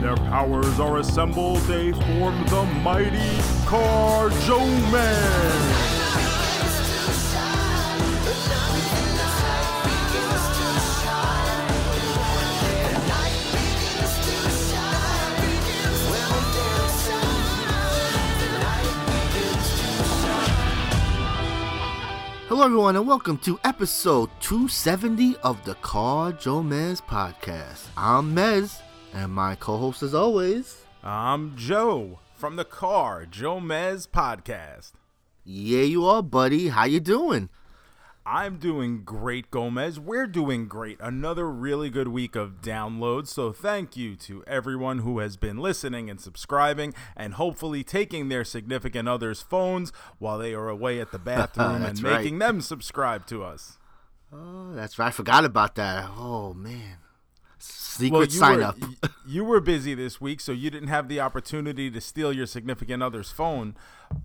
Their powers are assembled, they form the mighty Car Joe Man. Hello, everyone, and welcome to episode 270 of the Car Joe Mez podcast. I'm Mez, and my co host, as always, I'm Joe from the Car Joe Mez podcast. Yeah, you are, buddy. How you doing? I'm doing great, Gomez. We're doing great. Another really good week of downloads. So, thank you to everyone who has been listening and subscribing and hopefully taking their significant others' phones while they are away at the bathroom and right. making them subscribe to us. Oh, that's right. I forgot about that. Oh, man. Secret Well, you sign were, up. you were busy this week, so you didn't have the opportunity to steal your significant other's phone.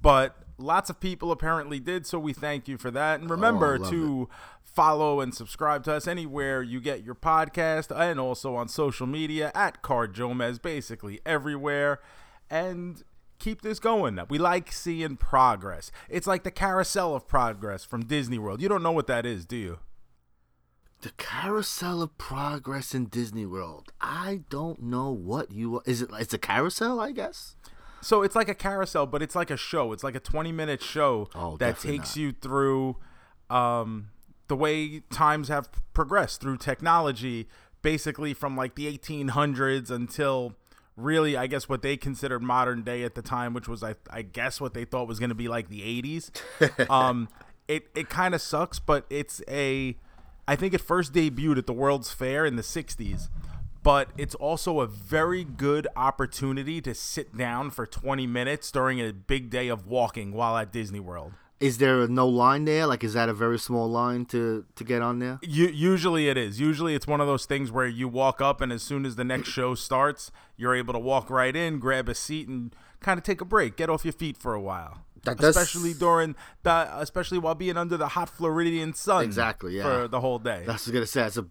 But lots of people apparently did, so we thank you for that. And remember Oh, to follow and subscribe to us anywhere you get your podcast and also on social media at CarJoeMeZ, basically everywhere. And keep this going. We like seeing progress. It's like the carousel of progress from Disney World. You don't know what that is, do you? The carousel of progress in Disney World. I don't know what you is it. It's a carousel, I guess. So it's like a carousel, but it's like a show. It's like a 20 minute show Oh, that takes not. you through um, the way times have progressed through technology, basically from like the 1800s until really, I guess, what they considered modern day at the time, which was, I, I guess, what they thought was going to be like the 80s. um, it it kind of sucks, but it's a. I think it first debuted at the World's Fair in the 60s but it's also a very good opportunity to sit down for 20 minutes during a big day of walking while at Disney World. Is there no line there? Like, is that a very small line to to get on there? U- usually it is. Usually it's one of those things where you walk up and as soon as the next show starts, you're able to walk right in, grab a seat and kind of take a break, get off your feet for a while. That does- especially during the especially while being under the hot Floridian sun Exactly, yeah. for the whole day. That's what I was gonna say. It's a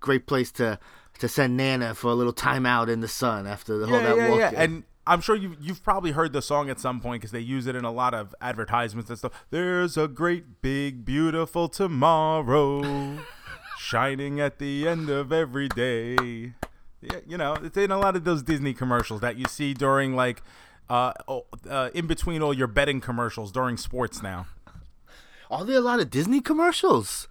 great place to to send Nana for a little time out in the sun after the whole yeah, that yeah, walk. yeah. And I'm sure you you've probably heard the song at some point because they use it in a lot of advertisements and stuff. There's a great big beautiful tomorrow shining at the end of every day. Yeah, you know, it's in a lot of those Disney commercials that you see during like uh, oh, uh in between all your betting commercials during sports now. are there a lot of Disney commercials?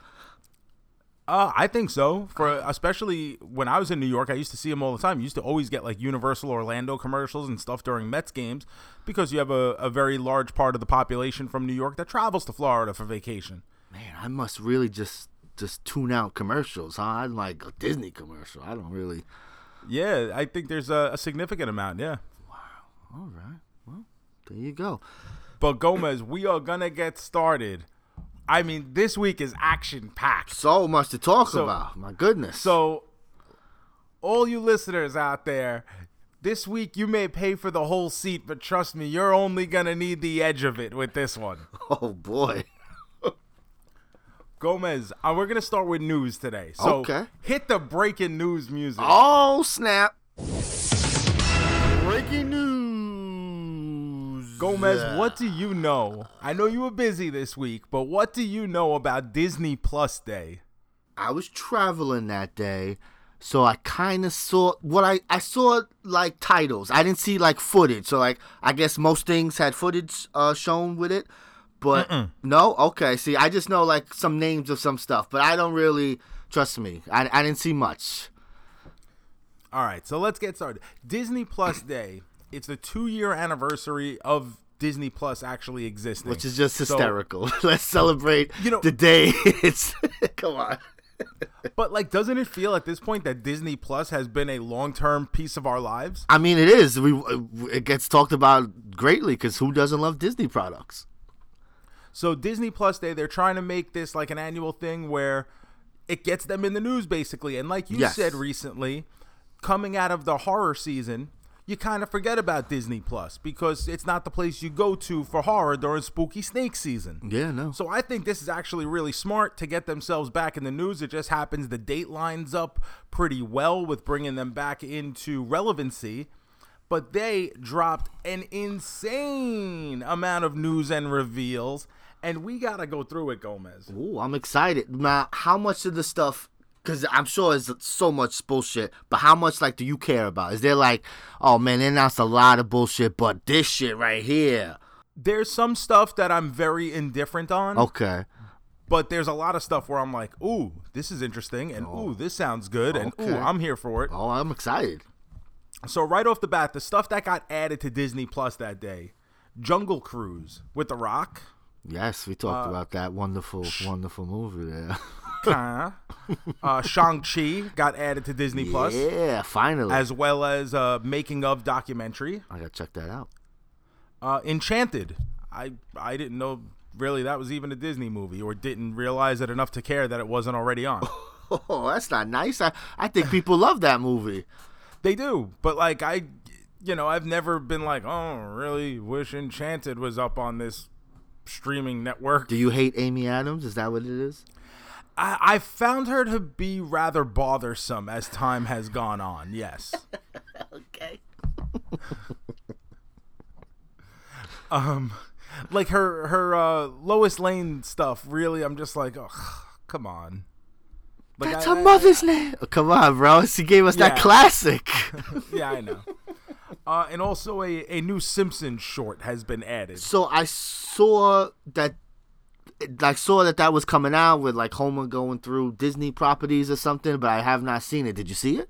Uh, I think so. For especially when I was in New York, I used to see them all the time. You used to always get like Universal Orlando commercials and stuff during Mets games because you have a, a very large part of the population from New York that travels to Florida for vacation. Man, I must really just just tune out commercials. Huh? I'm like a Disney commercial. I don't really. Yeah, I think there's a, a significant amount. Yeah. All right. Well, there you go. But Gomez, we are gonna get started. I mean, this week is action packed. So much to talk So- about. My goodness. So, all you listeners out there, this week you may pay for the whole seat, but trust me, you're only gonna need the edge of it with this one. oh boy. Gomez, uh, we're gonna start with news today. So Okay. hit the breaking news music. Oh snap! Breaking news. Gomez, what do you know? I know you were busy this week, but what do you know about Disney Plus Day? I was traveling that day, so I kind of saw what I I saw like titles. I didn't see like footage. So like I guess most things had footage uh, shown with it, but no. Okay, see, I just know like some names of some stuff, but I don't really trust me. I I didn't see much. All right, so let's get started. Disney Plus Day. It's the two-year anniversary of Disney Plus actually existing, which is just So- hysterical. Let's celebrate You know- the day. It's come on. but like, doesn't it feel at this point that Disney Plus has been a long-term piece of our lives? I mean, it is. We uh, it gets talked about greatly because who doesn't love Disney products? So Disney Plus Day, they're trying to make this like an annual thing where it gets them in the news basically. And like you Yes. said recently, coming out of the horror season, you kind of forget about Disney Plus because it's not the place you go to for horror during spooky snake season. Yeah, no. So I think this is actually really smart to get themselves back in the news. It just happens the date lines up pretty well with bringing them back into relevancy. But they dropped an insane amount of news and reveals, and we gotta go through it, Gomez. Ooh, I'm excited. Now, how much of the stuff? Because I'm sure it's so much bullshit. But how much like do you care about? Is there like, oh man, they announced a lot of bullshit, but this shit right here. There's some stuff that I'm very indifferent on, Okay. but there's a lot of stuff where I'm like, ooh, this is interesting, and ooh, oh. this sounds good, and ooh, I'm here for it. Oh, I'm excited. So right off the bat, the stuff that got added to Disney Plus that day, Jungle Cruise with The Rock, Yes, we talked uh, about that wonderful, wonderful movie there. kinda. uh, Shang Chi got added to Disney Plus, yeah, finally. as well as a making of documentary. I gotta check that out. Uh, Enchanted, I I didn't know really that was even a Disney movie, or didn't realize it enough to care that it wasn't already on. Oh, that's not nice. I, I think people love that movie. They do, but like I, you know, I've never been like, oh, really wish Enchanted was up on this streaming network. Do you hate Amy Adams? Is that what it is? I, I found her to be rather bothersome as time has gone on. Yes. Okay. Um, like her her uh, Lois Lane stuff. Really, I'm just like, oh, come on. Like, That's I- her mother's name. Oh, come on, bro. She gave us that Yeah. classic. Yeah, I know. Uh, and also a, a new Simpsons short has been added. so I saw that. I saw that that was coming out with like Homer going through Disney properties or something, but I have not seen it. Did you see it?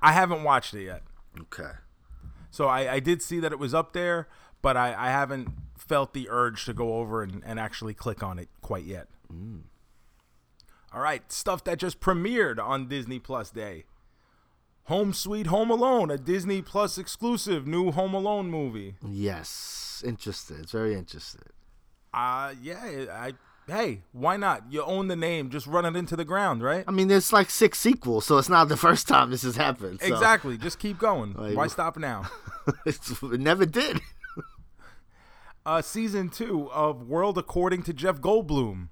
I haven't watched it yet. Okay. So I, I did see that it was up there, but I, I haven't felt the urge to go over and, and actually click on it quite yet. Mm. All right, stuff that just premiered on Disney Plus Day. Home Sweet Home Alone, a Disney Plus exclusive new Home Alone movie. Yes, interested. It's very interested. Uh yeah, I hey, why not? You own the name, just run it into the ground, right? I mean, there's like six sequels, so it's not the first time this has happened. so- Exactly. Just keep going. Like- Why stop now? It never did. Uh season 2 of World According to Jeff Goldblum.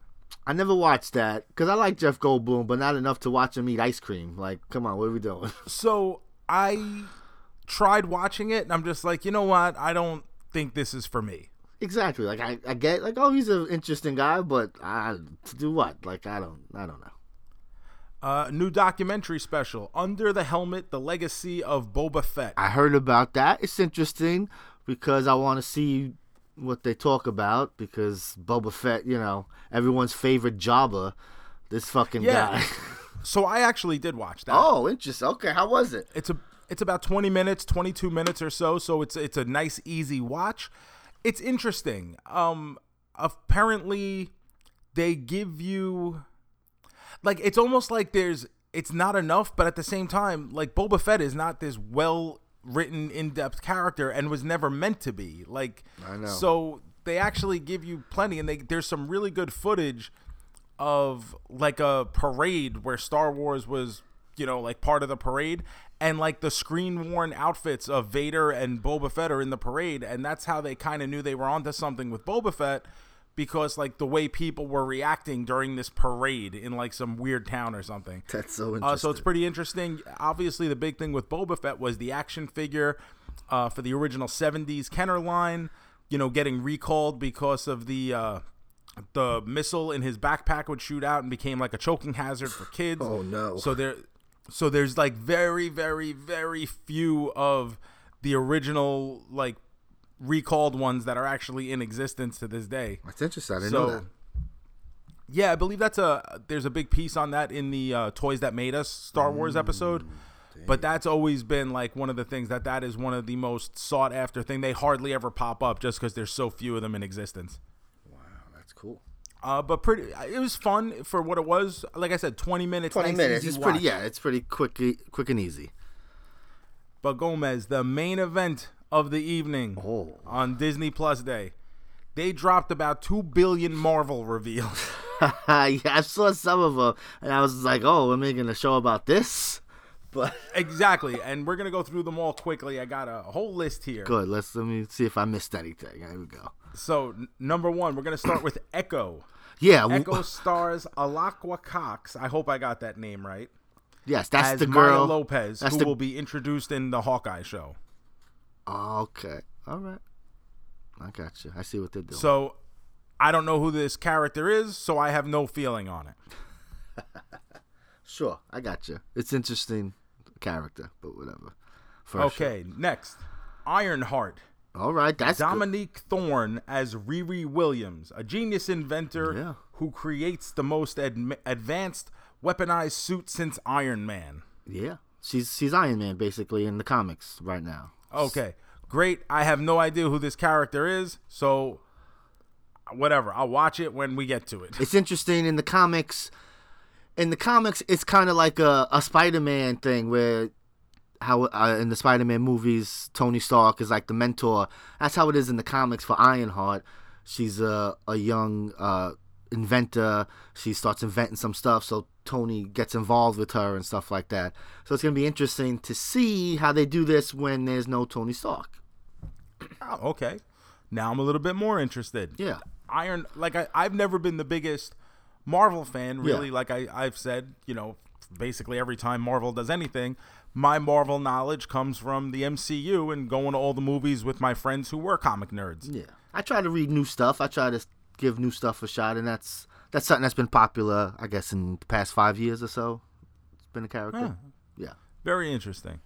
I never watched that because I like Jeff Goldblum, but not enough to watch him eat ice cream. Like, come on, what are we doing? So I tried watching it, and I'm just like, you know what? I don't think this is for me. Exactly. Like, I, I get like, oh, he's an interesting guy, but I to do what? Like, I don't, I don't know. Uh, new documentary special, Under the Helmet: The Legacy of Boba Fett. I heard about that. It's interesting because I want to see what they talk about because Boba Fett, you know, everyone's favorite Jabba, this fucking Yeah. guy. So I actually did watch that. oh, interesting. Okay, how was it? It's a it's about 20 minutes, 22 minutes or so, so it's it's a nice easy watch. It's interesting. Um apparently they give you like it's almost like there's it's not enough, but at the same time, like Boba Fett is not this well written in-depth character and was never meant to be. Like I know. So they actually give you plenty and they there's some really good footage of like a parade where Star Wars was, you know, like part of the parade and like the screen worn outfits of Vader and Boba Fett are in the parade and that's how they kind of knew they were onto something with Boba Fett because like the way people were reacting during this parade in like some weird town or something. That's so interesting. Uh, so it's pretty interesting. Obviously, the big thing with Boba Fett was the action figure uh, for the original '70s Kenner line. You know, getting recalled because of the uh, the missile in his backpack would shoot out and became like a choking hazard for kids. Oh, no. So there, so there's like very, very, very few of the original like recalled ones that are actually in existence to this day. That's interesting. I didn't So, know that. yeah, I believe that's a there's a big piece on that in the uh, Toys That Made Us Star Wars episode. But that's always been like one of the things that that is one of the most sought after thing. They hardly ever pop up just because there's so few of them in existence. Wow, that's cool. Uh, but pretty, it was fun for what it was. Like I said, twenty minutes. Twenty nice, minutes. It's pretty. Yeah, it's pretty quick, quick and easy. But Gomez, the main event of the evening Oh. on Disney Plus Day, they dropped about two billion Marvel reveals. yeah, I saw some of them, and I was like, "Oh, we're making a show about this." But exactly, and we're gonna go through them all quickly. I got a whole list here. good. Let's let me see if I missed anything. Here we go. So n- number one, we're gonna start with Echo. Yeah. Echo stars Alaqua Cox. I hope I got that name right. Yes, that's the Maya girl. Lopez, that's who the- will be introduced in the Hawkeye show. Okay. All right. I got you. I see what they're doing. So I don't know who this character is, so I have no feeling on it. sure, I got you. It's interesting character, but whatever. Okay, next, Ironheart. All right. That's good. Dominique Thorne as Riri Williams, a genius inventor Yeah. who creates the most adm advanced weaponized suit since Iron Man. Yeah. She's she's Iron Man basically in the comics right now. Okay, great. I have no idea who this character is, so whatever. I'll watch it when we get to it. It's interesting in the comics. In the comics, it's kind of like a, a Spider-Man thing where how uh, in the Spider-Man movies, Tony Stark is like the mentor. That's how it is in the comics for Ironheart. She's a a young uh, inventor. She starts inventing some stuff, so Tony gets involved with her and stuff like that. So it's gonna be interesting to see how they do this when there's no Tony Stark. Oh, okay. Now I'm a little bit more interested. Yeah. Iron like I, I've never been the biggest Marvel fan, really. Yeah. Like I, I've said, you know, basically every time Marvel does anything, my Marvel knowledge comes from the MCU and going to all the movies with my friends who were comic nerds. Yeah, I try to read new stuff. I try to give new stuff a shot, and that's that's something that's been popular, I guess, in the past five years or so. It's been a character. Yeah. Very interesting.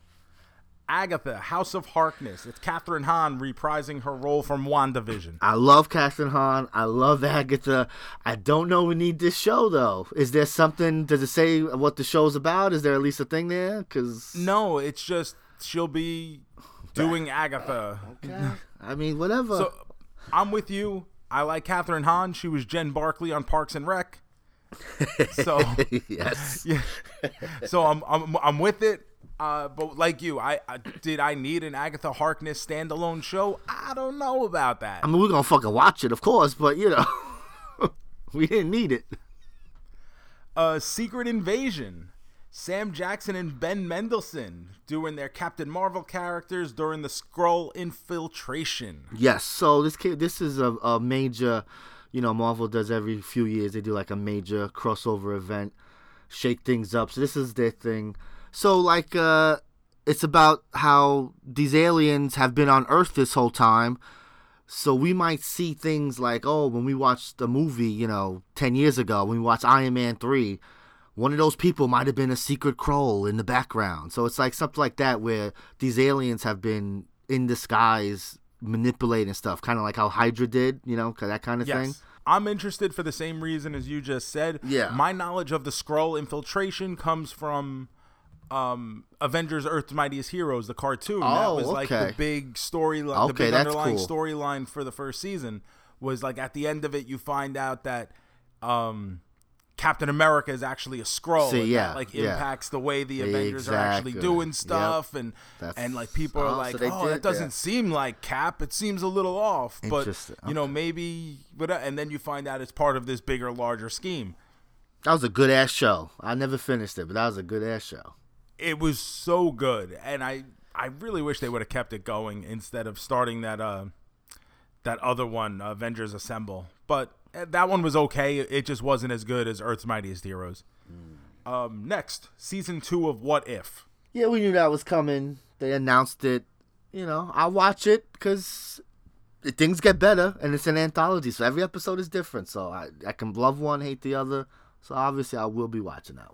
Agatha, House of Harkness. It's Kathryn Hahn reprising her role from WandaVision. I love Kathryn Hahn. I love Agatha. I don't know we need this show though. Is there something? Does it say what the show's about? Is there at least a thing there? Because No, it's just she'll be doing Agatha. Okay. I mean, whatever. So I'm with you. I like Kathryn Hahn. She was Jen Barkley on Parks and Rec. So yes. yeah. So I'm I'm I'm with it. Uh, but like you, I, I did I need an Agatha Harkness standalone show? I don't know about that. I mean, we're gonna fucking watch it, of course, but you know, we didn't need it. uh, Secret Invasion. Sam Jackson and Ben Mendelsohn doing their Captain Marvel characters during the Skrull infiltration. Yes. So this ca- this is a, a major, you know, Marvel does every few years. They do like a major crossover event, shake things up. So this is their thing. So like, uh, it's about how these aliens have been on Earth this whole time. So we might see things like, oh, when we watched the movie, you know, ten years ago, when we watched Iron Man three. One of those people might have been a secret Skrull in the background. So it's like something like that where these aliens have been in disguise manipulating stuff, kind of like how Hydra did, you know, that kind of thing. Yes. I'm interested for the same reason as you just said. Yeah. My knowledge of the Skrull infiltration comes from um, Avengers Earth's Mightiest Heroes, the cartoon. that Oh, was like the big storyline, the big underlying cool. storyline for the first season was like at the end of it you find out that um, Captain America is actually a Skrull. See, and yeah, that, like yeah. impacts the way the Avengers are actually Exactly. doing Yep. stuff and That's- and like people oh, are like, they oh, that doesn't that. seem like Cap. It seems a little off. But Interesting. you know, maybe but and then you find out it's part of this bigger, larger scheme. That was a good ass show. I never finished it, but that was a good ass show. It was so good, and I I really wish they would have kept it going instead of starting that uh that other one, Avengers Assemble. But uh, that one was okay. It just wasn't as good as Earth's Mightiest Heroes. Um, next, season two of What If. Yeah, we knew that was coming. They announced it. You know, I'll watch it because things get better, and it's an anthology, so every episode is different. So I, I can love one, hate the other. So obviously, I will be watching that one.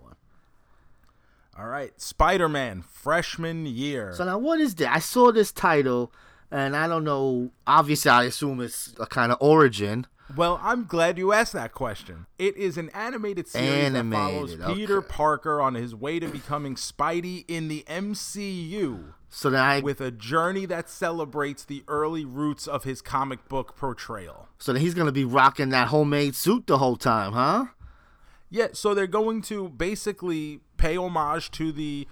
All right, Spider Man, freshman year. So now, what is that? I saw this title, and I don't know. Obviously, I assume it's a kind of origin. Well, I'm glad you asked that question. It is an animated series that follows Animated, Peter okay. Parker on his way to becoming Spidey in the MCU So then I with a journey that celebrates the early roots of his comic book portrayal. so then he's gonna be rocking that homemade suit the whole time, huh? Yeah, so they're going to basically pay homage to the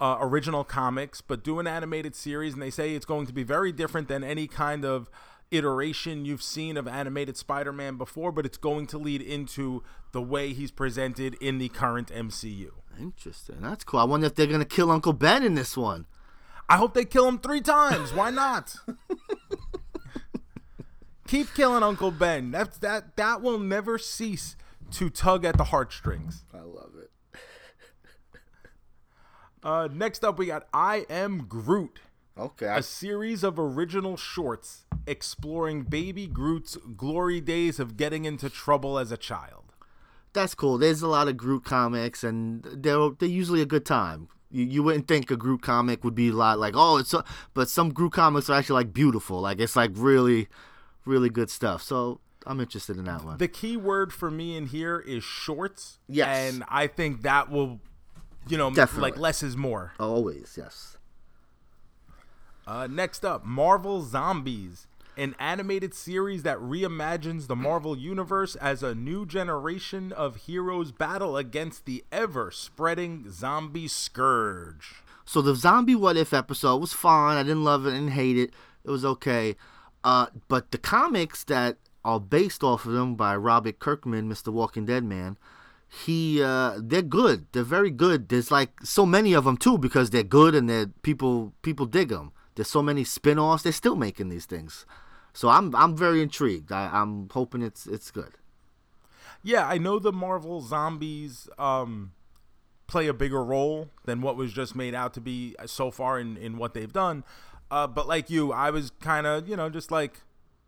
uh, original comics, but do an animated series, and they say it's going to be very different than any kind of iteration you've seen of animated Spider-Man before, but it's going to lead into the way he's presented in the current MCU. Interesting. That's cool. I wonder if they're gonna kill Uncle Ben in this one. I hope they kill him three times. Why not? Keep killing Uncle Ben. That that that will never cease to tug at the heartstrings. I love it. Uh, next up, we got I Am Groot, Okay. A series of original shorts exploring baby Groot's glory days of getting into trouble as a child. that's cool. There's a lot of Groot comics, and they're they're usually a good time. You, you wouldn't think a Groot comic would be a lot like oh it's so, but some Groot comics are actually like beautiful. Like it's like really, really good stuff. So I'm interested in that one. The key word for me in here is shorts. Yes. And I think that will, you know, Definitely. like less is more. Always yes. Uh, next up, Marvel Zombies, an animated series that reimagines the Marvel Universe as a new generation of heroes battle against the ever spreading zombie scourge. So the zombie what if episode was fine. I didn't love it, didn't hate it. It was okay. Uh, but the comics that are based off of them by Robert Kirkman, Mr. Walking Dead man, he uh, they're good. They're very good. There's like so many of them too because they're good and they're people people dig them. There's so many spin-offs. They're still making these things. So I'm I'm very intrigued. I, I'm hoping it's it's good. Yeah, I know the Marvel Zombies um, play a bigger role than what was just made out to be so far in, in what they've done. Uh, but like you, I was kind of, you know, just like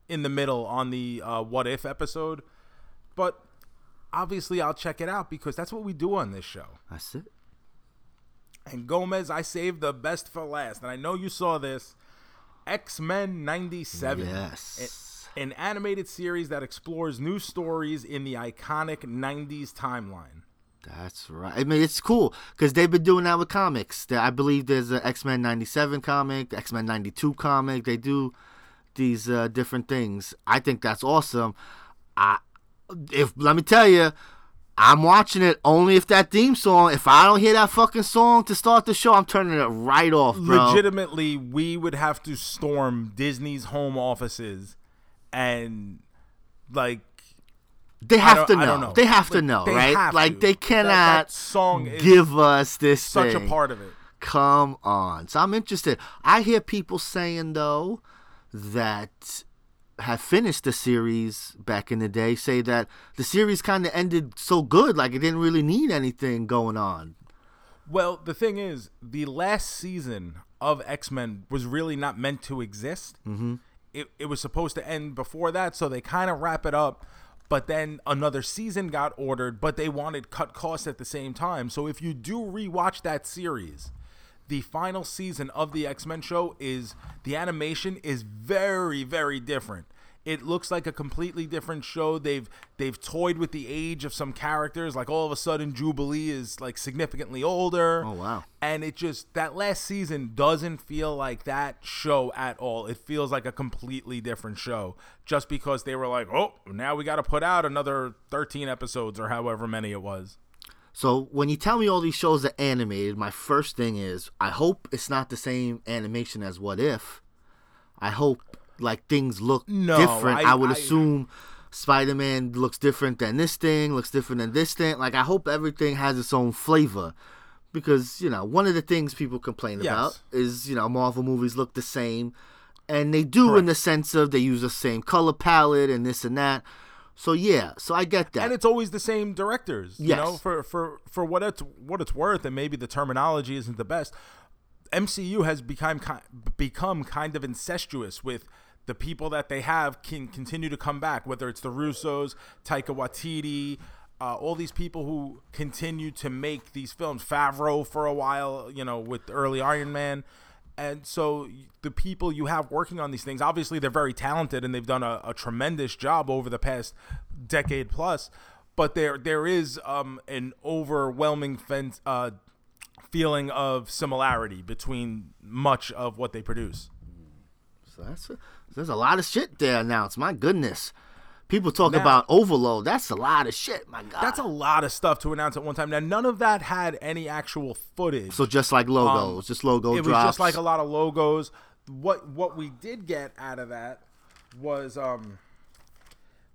in the middle on the uh, What If episode. But obviously, I'll check it out because that's what we do on this show. That's it. And Gomez, I saved the best for last. And I know you saw this X Men 97. Yes. An animated series that explores new stories in the iconic 90s timeline. That's right. I mean, it's cool because they've been doing that with comics. I believe there's an X Men '97 comic, X Men '92 comic. They do these uh, different things. I think that's awesome. I, if let me tell you, I'm watching it only if that theme song. If I don't hear that fucking song to start the show, I'm turning it right off, bro. Legitimately, we would have to storm Disney's home offices and, like, They have to know. know. They have to know, right? like to. they cannot that song is give us this such a part of it. Come on. So I'm interested. I hear people saying though that have finished the series back in the day say that the series kind of ended so good like it didn't really need anything going on. Well, the thing is, the last season of X Men was really not meant to exist. Mm-hmm. It, it was supposed to end before that, so they kind of wrap it up. But then another season got ordered, but they wanted cut costs at the same time. So if you do rewatch that series, the final season of the X Men show is the animation is very, very different. It looks like a completely different show. They've they've toyed with the age of some characters. Like all of a sudden, Jubilee is like significantly older. Oh, wow. And it just that last season doesn't feel like that show at all. It feels like a completely different show. Just because they were like, oh, now we got to put out another thirteen episodes or however many it was. So when you tell me all these shows are animated, my first thing is I hope it's not the same animation as What If. I hope like things look No, different. I, I- would I- assume Spider-Man looks different than this thing, looks different than this thing. Like I hope everything has its own flavor. Because, you know, one of the things people complain Yes. about is, you know, Marvel movies look the same. And they do in the sense of they use the same color palette and this and that. So yeah, so I get that. and it's always the same directors. You know, for for for what it's what it's worth, and maybe the terminology isn't the best. MCU has become become kind of incestuous with the people that they have can continue to come back, whether it's the Russos, Taika Waititi, uh, all these people who continue to make these films. Favreau for a while, you know, with early Iron Man. And so the people you have working on these things, obviously they're very talented and they've done a, a tremendous job over the past decade plus. But there there is um, an overwhelming fence, uh, feeling of similarity between much of what they produce. So that's a, there's a lot of shit there announced. My goodness. People talk Now- about overload. That's a lot of shit. My God. That's a lot of stuff to announce at one time. Now, none of that had any actual footage. so just like logos, just logo Um, it was just like a lot of logos. What what we did get out of that was um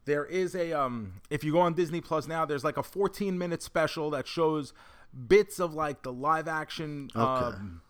there is a um if you go on Disney Plus now, there's like a 14 minute special that shows bits of like the live action um,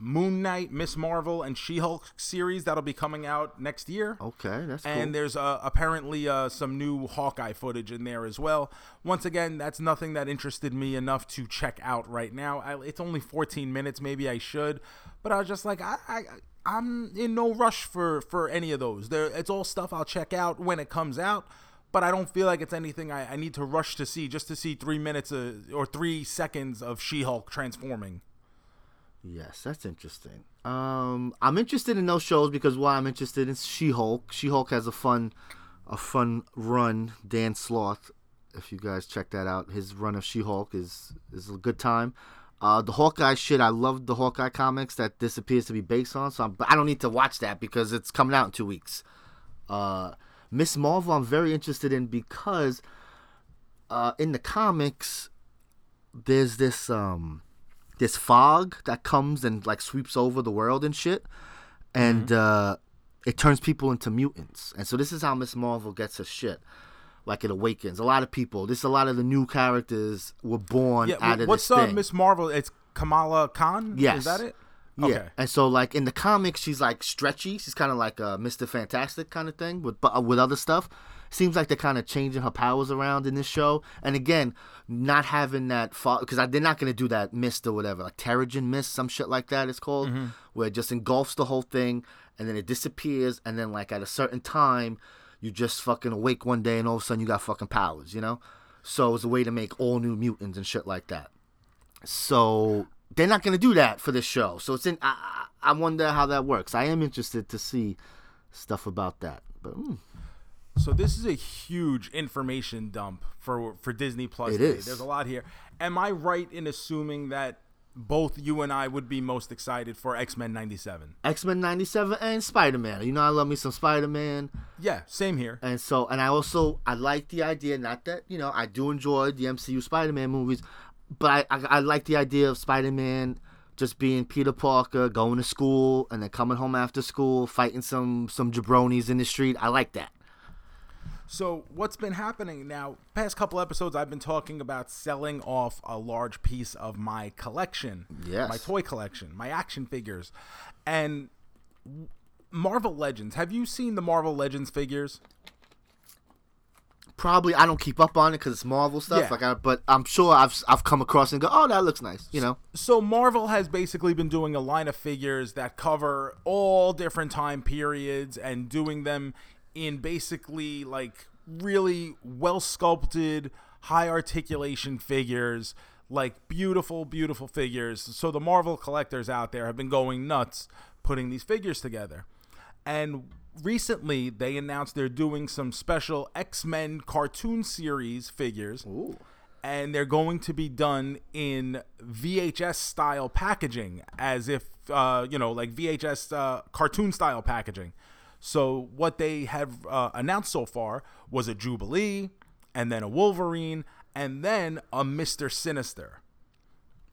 Moon Knight, Miss Marvel, and She Hulk series that'll be coming out next year. okay, that's cool. And there's uh, apparently uh, some new Hawkeye footage in there as well. Once again, that's nothing that interested me enough to check out right now. I, it's only 14 minutes. Maybe I should, but I was just like, I, I, I'm in no rush for for any of those. There, it's all stuff I'll check out when it comes out. But I don't feel like it's anything I, I need to rush to see just to see three minutes of, or three seconds of She-Hulk transforming. Yes, that's interesting. Um, I'm interested in those shows because why I'm interested in She-Hulk. She-Hulk has a fun, a fun run. Dan Slott, if you guys check that out, his run of She-Hulk is is a good time. Uh, the Hawkeye shit, I love the Hawkeye comics that this appears to be based on. So, I'm, I don't need to watch that because it's coming out in two weeks. Uh, Miss Marvel, I'm very interested in because uh, in the comics, there's this um this fog that comes and like sweeps over the world and shit, and uh, it turns people into mutants. And so this is how Miss Marvel gets her shit. Like it awakens a lot of people. This a lot of the new characters were born Yeah, out of what's this uh, thing. Miss Marvel? It's Kamala Khan. Yes. is that it? Yeah. Okay. And so like in the comics, she's like stretchy. She's kind of like a Mister Fantastic kind of thing, with but uh, with other stuff. Seems like they're kind of changing her powers around in this show. And again, not having that because they're not gonna do that mist or whatever, like Terrigen mist, some shit like that. It's called, Mm-hmm. where it just engulfs the whole thing, and then it disappears, and then like at a certain time, you just fucking awake one day, and all of a sudden you got fucking powers, you know. So it's a way to make all new mutants and shit like that. So they're not going to do that for this show. So it's in. I, I I wonder how that works. I am interested to see stuff about that. But mm, So this is a huge information dump for for Disney Plus. It today. is. There's a lot here. Am I right in assuming that both you and I would be most excited for X Men '97? X Men '97 and Spider Man. You know, I love me some Spider Man, Yeah, same here. and so and I also I like the idea. Not that you know I do enjoy the MCU Spider Man movies, but I, I I like the idea of Spider Man just being Peter Parker, going to school and then coming home after school, fighting some some jabronis in the street. I like that. So what's been happening now? Past couple episodes, I've been talking about selling off a large piece of my collection, Yes. my toy collection, my action figures, and Marvel Legends. Have you seen the Marvel Legends figures? probably I don't keep up on it because it's Marvel stuff. Yeah. Like, I, but I'm sure I've I've come across and go, oh, that looks nice. You know, So Marvel has basically been doing a line of figures that cover all different time periods and doing them in basically like really well sculpted, high articulation figures, like beautiful, beautiful figures. So the Marvel collectors out there have been going nuts putting these figures together. And recently they announced they're doing some special X-Men cartoon series figures and they're going to be done in VHS style packaging, as if uh, you know, like VHS uh, cartoon style packaging. So what they have uh, announced so far was a Jubilee, and then a Wolverine, and then a Mister Sinister.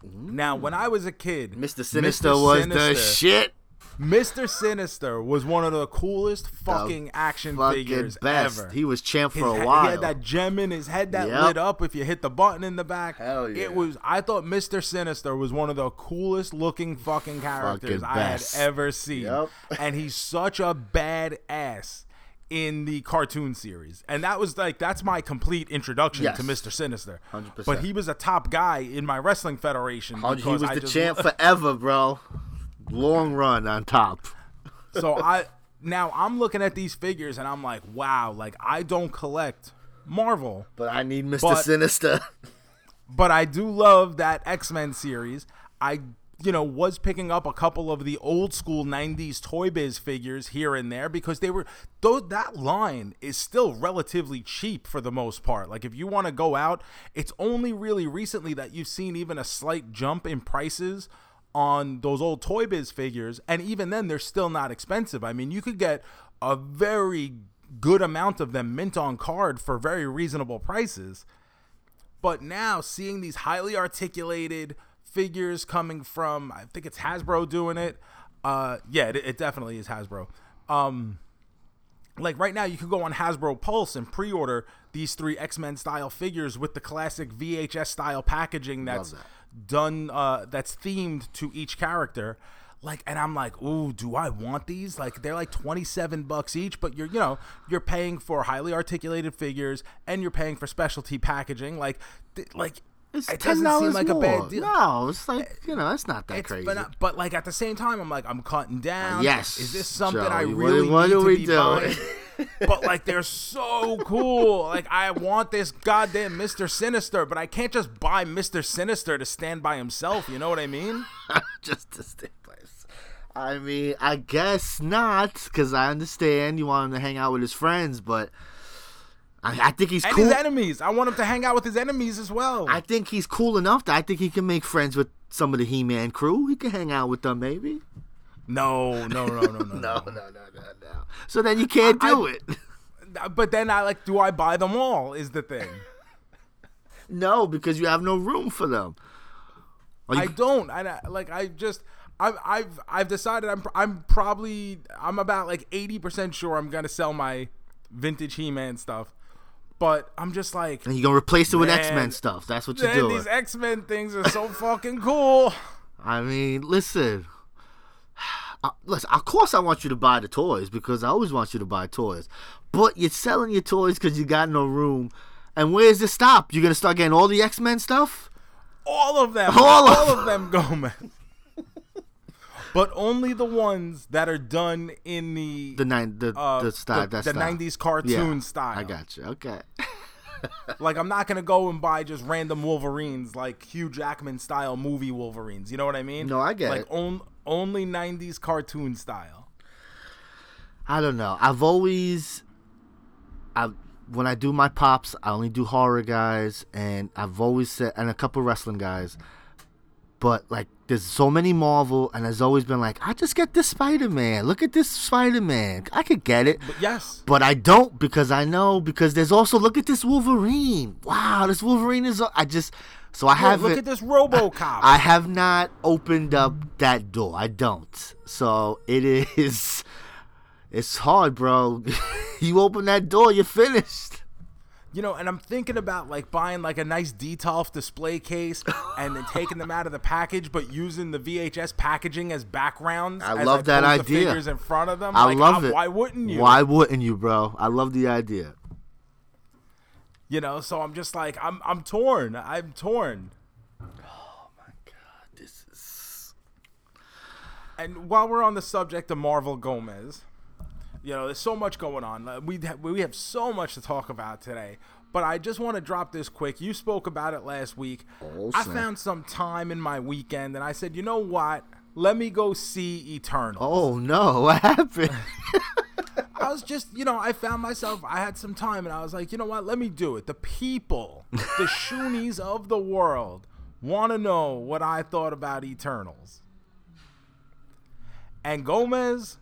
Now, when I was a kid, Mr. Sinister was the shit. Mr. Sinister was one of the coolest fucking action Fucking figures best. ever. He was champ for His a while. He had that gem in his head that Yep. lit up if you hit the button in the back. Hell yeah. It was. I thought Mr. Sinister was one of the coolest looking fucking characters Fucking I had ever seen, Yep. and he's such a badass in the cartoon series. And that was like that's my complete introduction Yes. to Mr. Sinister. 100%. But he was a top guy in my wrestling federation. He was I the champ forever, bro. Long run on top. so I now I'm looking at these figures and I'm like, wow, like I don't collect Marvel, But I need Mr. But- Sinister. but I do love that X Men series. I you know, was picking up a couple of the old school 90s Toy Biz figures here and there because they were though that line is still relatively cheap for the most part. Like if you want to go out, it's only really recently that you've seen even a slight jump in prices on those old Toy Biz figures and even then they're still not expensive. I mean, you could get a very good amount of them mint on card for very reasonable prices. But now seeing these highly articulated figures coming from I think it's Hasbro doing it. Uh, yeah, it, it definitely is Hasbro. Um, like right now, you can go on Hasbro Pulse and pre-order these three X-Men style figures with the classic VHS style packaging that's that. Done uh, that's themed to each character. Like, and I'm like, ooh, do I want these? Like, they're like 27 bucks each, but you're, you know, you're paying for highly articulated figures and you're paying for specialty packaging. Like, th- like It's it doesn't seem like more. a bad deal. No, it's like you know, it's not that It's, crazy. but, but like at the same time, I'm like, I'm cutting down. Yes, Is this something I really what need do to we be do? buying? but like, they're so cool. Like, I want this goddamn Mister Sinister, but I can't just buy Mister Sinister to stand by himself. You know what I mean? just to stay place. I mean, I guess not, because I understand you want him to hang out with his friends, but I, I think he's And cool. his enemies. I want him to hang out with his enemies as well. I think he's cool enough that I think he can make friends with some of the He-Man crew. He can hang out with them, maybe. No, no, no, no, no, no. no, no, no, no. So then you can't I- do it. But then I like, do I buy them all? Is the thing. no, because you have no room for them. You- I don't. I I- like. I just. I've I've I've decided I'm I'm probably I'm about like eighty percent sure I'm gonna sell my vintage He-Man stuff, but I'm just like and you're gonna replace it with X-Men stuff. That's what you're man, doing. these X Men things are so fucking cool. I mean, listen. Uh, listen, of course I want you to buy the toys because I always want you to buy toys. But you're selling your toys because you got no room. And where's the stop? You're gonna start getting all the X Men stuff? All of them, All all, of of them go, man. But only the ones that are done in the The nine, the uh, the style, the, the style. 90s cartoon Yeah, style. I got you. Okay. Like I'm not gonna go and buy just random Wolverines, like Hugh Jackman style movie Wolverines. You know what I mean? No, I get it. like it. on, only '90s cartoon style. I don't know. I've always, I when I do my pops, I only do horror guys, and I've always said, and a couple wrestling guys. But like, there's so many Marvel, and there's always been like, I just get this Spider Man. Look at this Spider Man. I could get it. But yes, But I don't because I know because there's also look at this Wolverine. Wow, this Wolverine is. I just so I haven't. look at this RoboCop. I have not opened up that door. I don't. So it is. It's hard, bro. you open that door, you're finished. You know, and I'm thinking about like buying like a nice Detolf display case and then taking them out of the package, but using the VHS packaging as backgrounds. I as love that pose the idea. figures in front of them. I Like, love it. Why wouldn't you? Why wouldn't you, bro? I love the idea. You know, so I'm just like I'm I'm torn. I'm torn. Oh my god, this is. And while we're on the subject of Marvel Gomez, you know, there's so much going on. We ha- we have so much to talk about today. But I just want to drop this quick. You spoke about it last week. Oh, I found some time in my weekend, and I said, you know what? Let me go see Eternal. Oh no, what happened? I was just, you know, I found myself, I had some time, and I was like, you know what? Let me do it. The people, the Shoonies of the world, want to know what I thought about Eternals. And Gomez,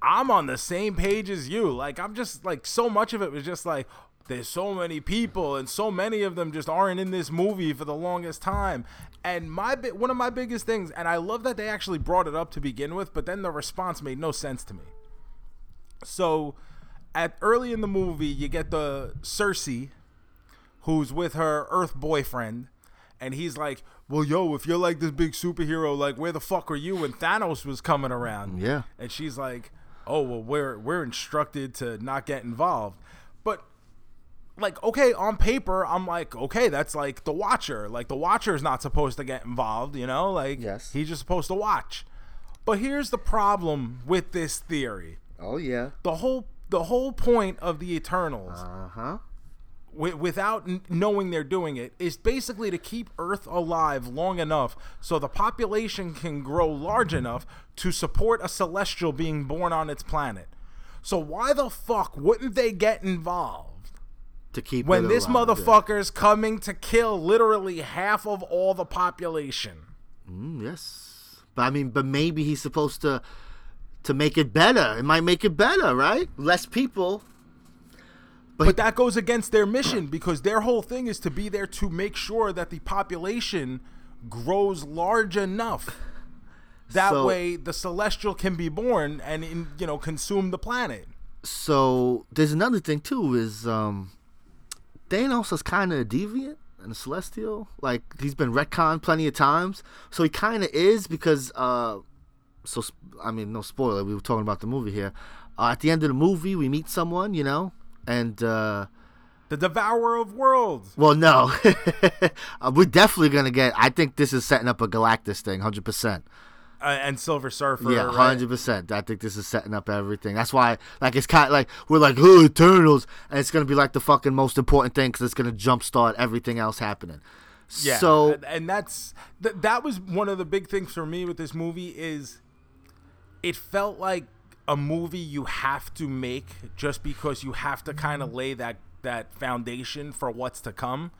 I'm on the same page as you. Like, I'm just like, so much of it was just like, there's so many people, and so many of them just aren't in this movie for the longest time. And my one of my biggest things, and I love that they actually brought it up to begin with, but then the response made no sense to me. So, at early in the movie, you get the Sersi, who's with her Earth boyfriend, and he's like, "Well, yo, if you're like this big superhero, like where the fuck are you when Thanos was coming around?" Yeah. and she's like, "Oh, well, we're we're instructed to not get involved," but like okay on paper i'm like okay that's like the watcher like the watcher is not supposed to get involved you know like Yes. he's just supposed to watch but here's the problem with this theory Oh yeah. the whole the whole point of the Eternals Uh huh. wi- without n- knowing they're doing it is basically to keep Earth alive long enough so the population can grow large enough to support a celestial being born on its planet. So why the fuck wouldn't they get involved To keep when this alive, yeah. motherfucker's coming to kill literally half of all the population? Mm, yes, but I mean, but maybe he's supposed to to make it better. It might make it better, right? Less people. But that goes against their mission because their whole thing is to be there to make sure that the population grows large enough. That So- way, the celestial can be born and in, you know consume the planet. So there's another thing too. Is um, Thanos is kind of a deviant and a celestial. Like he's been retconned plenty of times. So he kind of is because uh, so I mean, no spoiler. We were talking about the movie here. Uh, at the end of the movie, we meet someone, you know, and uh, The devourer of worlds. well, no, uh, we're definitely gonna get. I think this is setting up a Galactus thing, hundred percent. Uh, and Silver Surfer. Yeah, right? hundred percent. I think this is setting up everything. That's why, like, it's kind of like we're like, oh, Eternals, and it's gonna be like the fucking most important thing because it's gonna jumpstart everything else happening. Yeah. So and, and that's th- that was one of the big things for me with this movie is it felt like a movie you have to make just because you have to kind of lay that that foundation for what's to come.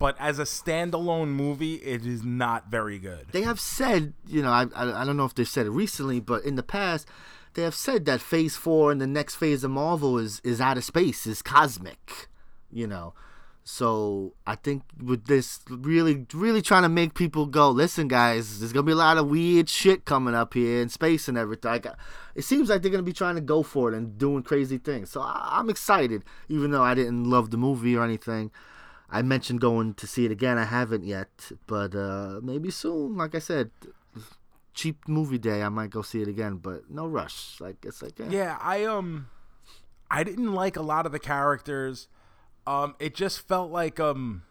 But as a standalone movie, it is not very good. they have said, you know, I, I don't know if they've said it recently, but in the past, they have said that Phase Four and the next phase of Marvel is is out of space, is cosmic, you know. So I think with this, really, really trying to make people go, listen, guys, there's gonna be a lot of weird shit coming up here in space and everything. Like, it seems like they're gonna be trying to go for it and doing crazy things. So I, I'm excited, even though I didn't love the movie or anything. I mentioned going to see it again. I haven't yet, but uh, maybe soon. Like I said, cheap movie day. I might go see it again, but no rush. Like it's like eh. Yeah, I um I didn't like a lot of the characters. Um it just felt like um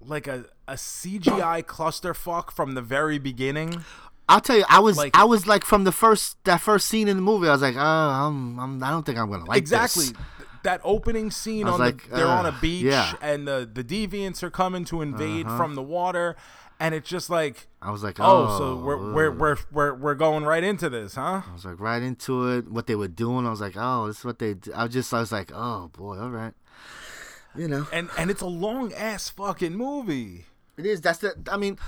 like a a CGI clusterfuck from the very beginning. I'll tell you, I was Like- I was like from the first that first scene in the movie. I was like, oh, I'm, I'm I don't think I'm gonna like exactly this. Th- that opening scene on like, the they're on a beach yeah. and the the deviants are coming to invade from the water and it's just like I was like, oh, oh, so we're, we're we're we're we're going right into this huh I was like right into it. What they were doing, I was like, oh, this is what they. Do. I was just, I was like, oh boy, all right. You know, and and it's a long ass fucking movie it is. That's the. I mean,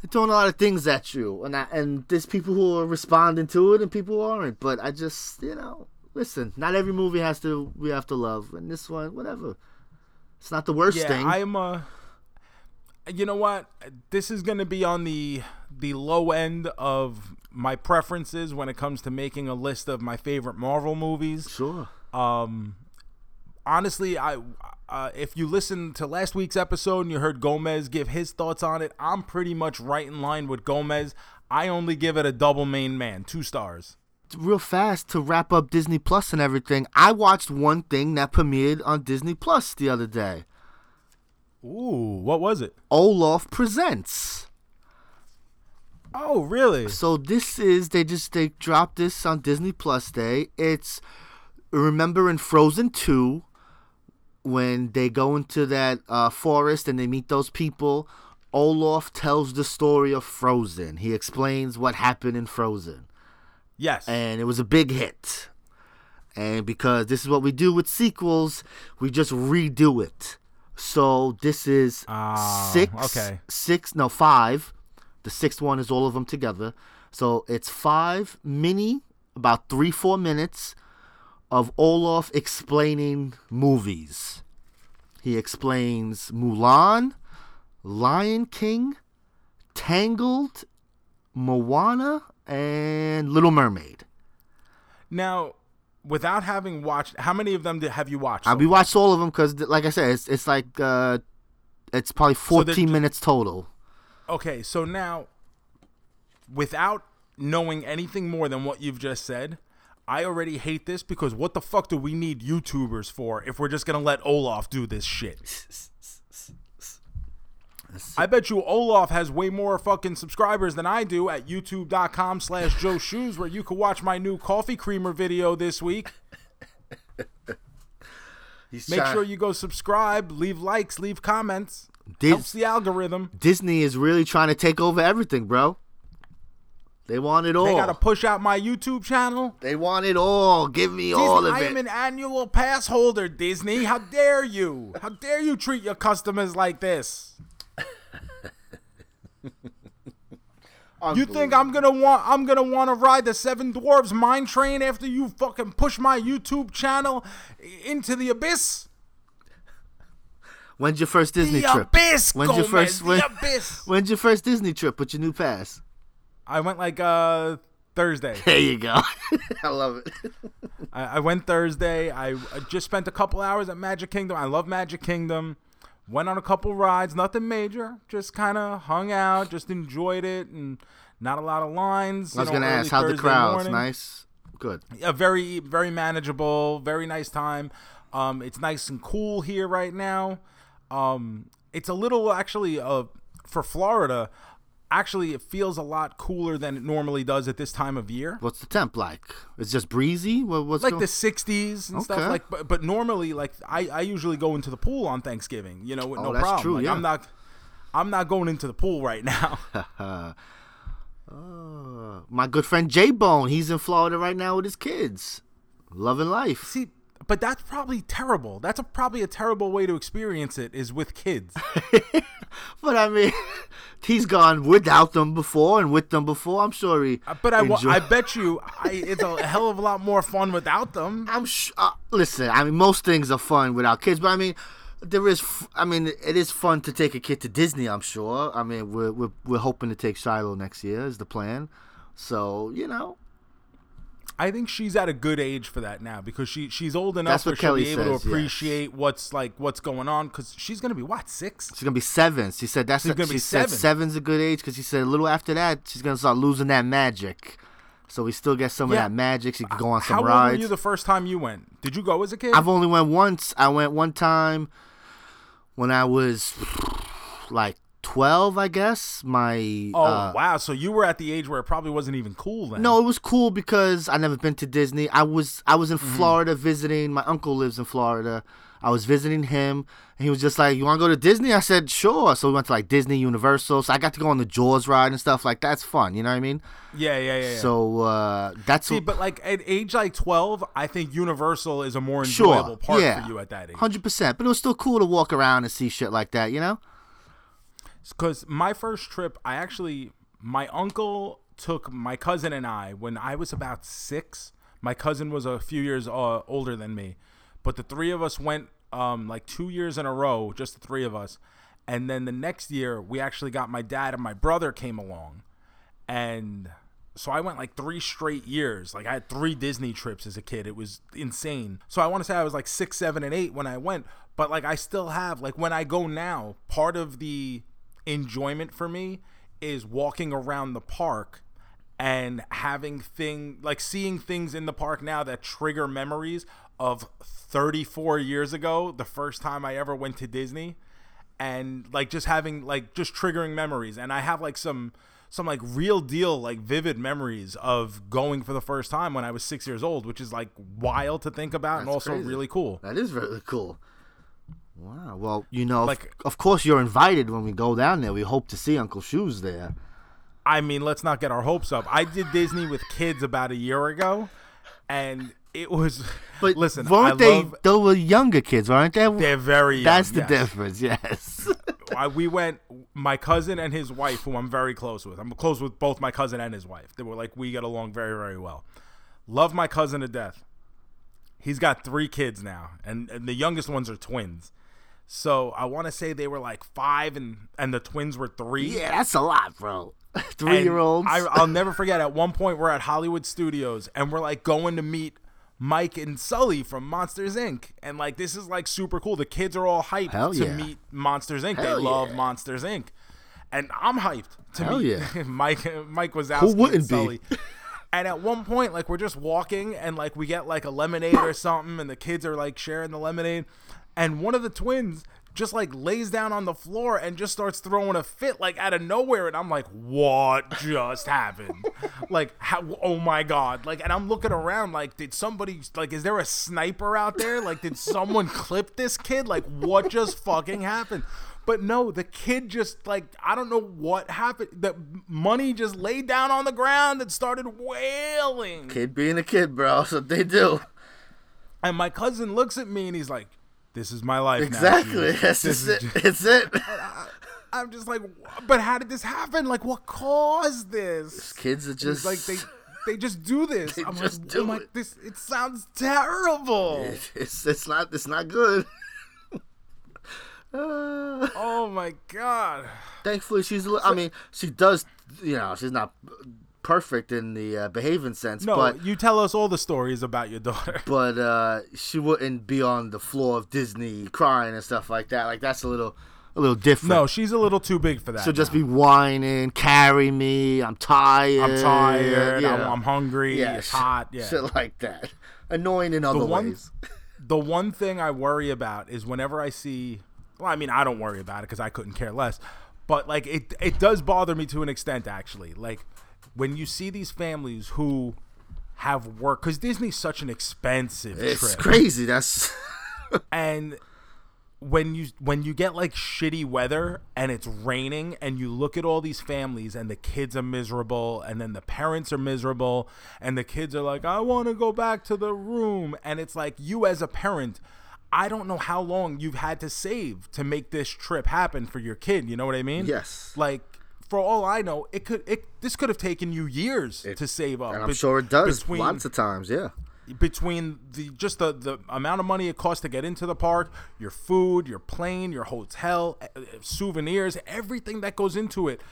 they're throwing a lot of things at you, and I, and there's people who are responding to it, and people who aren't. But I just, you know, listen. Not every movie has to. We have to love, and this one, whatever. It's not the worst yeah thing. i'm uh you know what this is gonna be on the the low end of my preferences when it comes to making a list of my favorite marvel movies sure. Um, honestly, I uh, if you listened to last week's episode and you heard Gomez give his thoughts on it, I'm pretty much right in line with Gomez. I only give it a double main man, two stars. real fast to wrap up Disney Plus and everything. I watched one thing that premiered on Disney Plus the other day. Ooh, what was it? Olaf presents. Oh, really? So this is they just they dropped this on Disney Plus Day. It's remember in Frozen two when they go into that uh, forest and they meet those people. Olaf tells the story of Frozen. He explains what happened in Frozen. Yes. and it was a big hit. And because this is what we do with sequels, we just redo it. So this is Ah, six, okay. six, no five. The sixth one is all of them together. So it's five mini, about three four minutes of Olaf explaining movies. He explains Mulan, Lion King, Tangled, Moana, and Little Mermaid. now, without having watched, how many of them did, have you watched? Uh, so we far? watched all of them because, like I said, it's it's like uh, it's probably So fourteen minutes total. Okay, so now, without knowing anything more than what you've just said, I already hate this because what the fuck do we need YouTubers for if we're just gonna let Olaf do this shit? I bet you Olaf has way more fucking subscribers than I do at youtube.com slash Joe Shoes where you can watch my new coffee creamer video this week. He's Make trying- sure you go subscribe, leave likes, leave comments. Dis- Helps the algorithm. Disney is really trying to take over everything, bro. They want it all. They gotta push out my YouTube channel. They want it all. Give me all of I it. I am an annual pass holder, Disney. How dare you? How dare you treat your customers like this? You think I'm gonna want I'm gonna want to ride the Seven Dwarves mine train after you fucking push my YouTube channel into the abyss? When's your first Disney the trip? abyss, When's your Gomez, first? the when- abyss. when's your first Disney trip with your new pass? I went like uh Thursday. There you go. I love it. I, I went Thursday. I, I just spent a couple hours at Magic Kingdom. I love Magic Kingdom. Went on a couple rides, nothing major. Just kind of hung out, just enjoyed it, and not a lot of lines. I was you know, gonna ask how the Thursday crowds. morning. Nice. Good. a very very manageable very nice time um it's nice and cool here right now um it's a little actually uh for florida actually it feels a lot cooler than it normally does at this time of year What's the temp like? It's just breezy. What, what's like going- the 60s and stuff like but, but normally like I, I usually go into the pool on thanksgiving you know with Oh, no that's problem true, like yeah. i'm not i'm not going into the pool right now Uh, my good friend J Bone. He's in Florida right now with his kids, loving life. see but that's probably terrible that's a, probably a terrible way to experience it is with kids But I mean, he's gone without them before and with them before. I'm sure he. But I, enjoy- I bet you I, it's a hell of a lot more fun without them. I'm sh- uh, listen. I mean, most things are fun without kids, but I mean, there is. F- I mean, it is fun to take a kid to Disney. I'm sure. I mean, we're we're, we're hoping to take Shiloh next year is the plan. So you know, I think she's at a good age for that now because she she's old enough where she'll Kelly be able says, to yes. appreciate what's like what's going on because she's gonna be what six? she's gonna be seven. She said that's. She's A, gonna she be said seven. seven's a good age because she said a little after that she's gonna start losing that magic. So we still get some Yeah. of that magic. She can go on some How old rides. were you the first time you went? Did you go as a kid? I've only went once. I went one time when I was like twelve, I guess. My oh uh, wow! So you were at the age where it probably wasn't even cool then. no, it was cool because I never been to Disney. I was I was in Mm-hmm. Florida visiting. My uncle lives in Florida. I was visiting him, and he was just like, "You want to go to Disney?" I said, "Sure." So we went to like Disney, Universal. So I got to go on the Jaws ride and stuff like that's fun. You know what I mean? Yeah, yeah, yeah. yeah. So uh, that's See, but like at age like twelve, I think Universal is a more enjoyable sure, part yeah, for you at that age. hundred percent. But it was still cool to walk around and see shit like that. You know? Because my first trip i actually my uncle took my cousin and i when i was about six my cousin was a few years uh, older than me but the three of us went um, like two years in a row just the three of us and then the next year we actually got my dad and my brother came along and so I went like three straight years. Like I had three Disney trips as a kid. It was insane. So I want to say I was like six, seven, and eight when I went. But like I still have like when I go now, part of the enjoyment for me is walking around the park and having thing like seeing things in the park now that trigger memories of 34 years ago, the first time I ever went to Disney and like just having like just triggering memories and i have like some some like real deal like vivid memories of going for the first time when i was six years old which is like wild to think about and also crazy. really cool That is really cool. Wow. Well, you know, Like- like, of course, you're invited when we go down there. We hope to see Uncle Shoes there. i mean let's not get our hopes up i did disney with kids about a year ago and it was But listen weren't I they? love, They were younger kids, weren't they? they're very young, That's the yes. difference. Yes. I, we went my cousin and his wife who i'm very close with i'm close with both my cousin and his wife they were like we get along very very well love my cousin to death he's got three kids now and, and the youngest ones are twins so i want to say they were like five and and the twins were three yeah, that's a lot, bro. And Three year olds. I, I'll never forget. At one point, we're at Hollywood Studios, and we're like going to meet Mike and Sully from Monsters Inc. And like this is like super cool. The kids are all hyped Hell to yeah. meet Monsters Inc. Hell they love yeah. Monsters Inc. And I'm hyped to Hell meet yeah. Mike. Mike was out. Who wouldn't be? And at one point, like we're just walking, and like we get like a lemonade or something, and the kids are like sharing the lemonade, and one of the twins just like lays down on the floor and just starts throwing a fit like out of nowhere and I'm like what just happened like how oh my god like and I'm looking around like did somebody like is there a sniper out there like did someone clip this kid like what just fucking happened but no, the kid just like I don't know what happened. The money just laid down on the ground and started wailing. Kid being a kid, bro. That's what they do. And my cousin looks at me and he's like, "This is my life." Exactly. Now, That's This just is it. It's it. I'm just like, but how did this happen? Like, what caused this? Kids are just like they they just do this. They I'm just like, do oh my, it. this it sounds terrible. It's it's not it's not good. Uh, oh my god. thankfully, she's. I mean, she does. You know, she's not perfect in the uh, behaving sense, No, but you tell us all the stories about your daughter. but uh, she wouldn't be on the floor of Disney crying and stuff like that. Like that's a little a little different. No, she's a little too big for that. she'll just be whining, carry me. I'm tired. I'm tired. Yeah. I'm, I'm hungry. yeah, it's hot. Yeah. shit like that. Annoying in other the one, ways. the one thing I worry about is whenever I see. Well, I mean, I don't worry about it because I couldn't care less. But like, it it does bother me to an extent. Actually, like when you see these families who have work because Disney's such an expensive trip. It's trip. crazy. That's and when you when you get like shitty weather and it's raining and you look at all these families and the kids are miserable and then the parents are miserable and the kids are like I want to go back to the room and it's like you as a parent I don't know how long you've had to save to make this trip happen for your kid, you know what I mean? Yes. Like for all I know, it could it this could have taken you years to save up. and I'm be- sure it does between- lots of times. Yeah. between the just the the amount of money it costs to get into the park, your food, your plane, your hotel, uh, uh, souvenirs, everything that goes into it,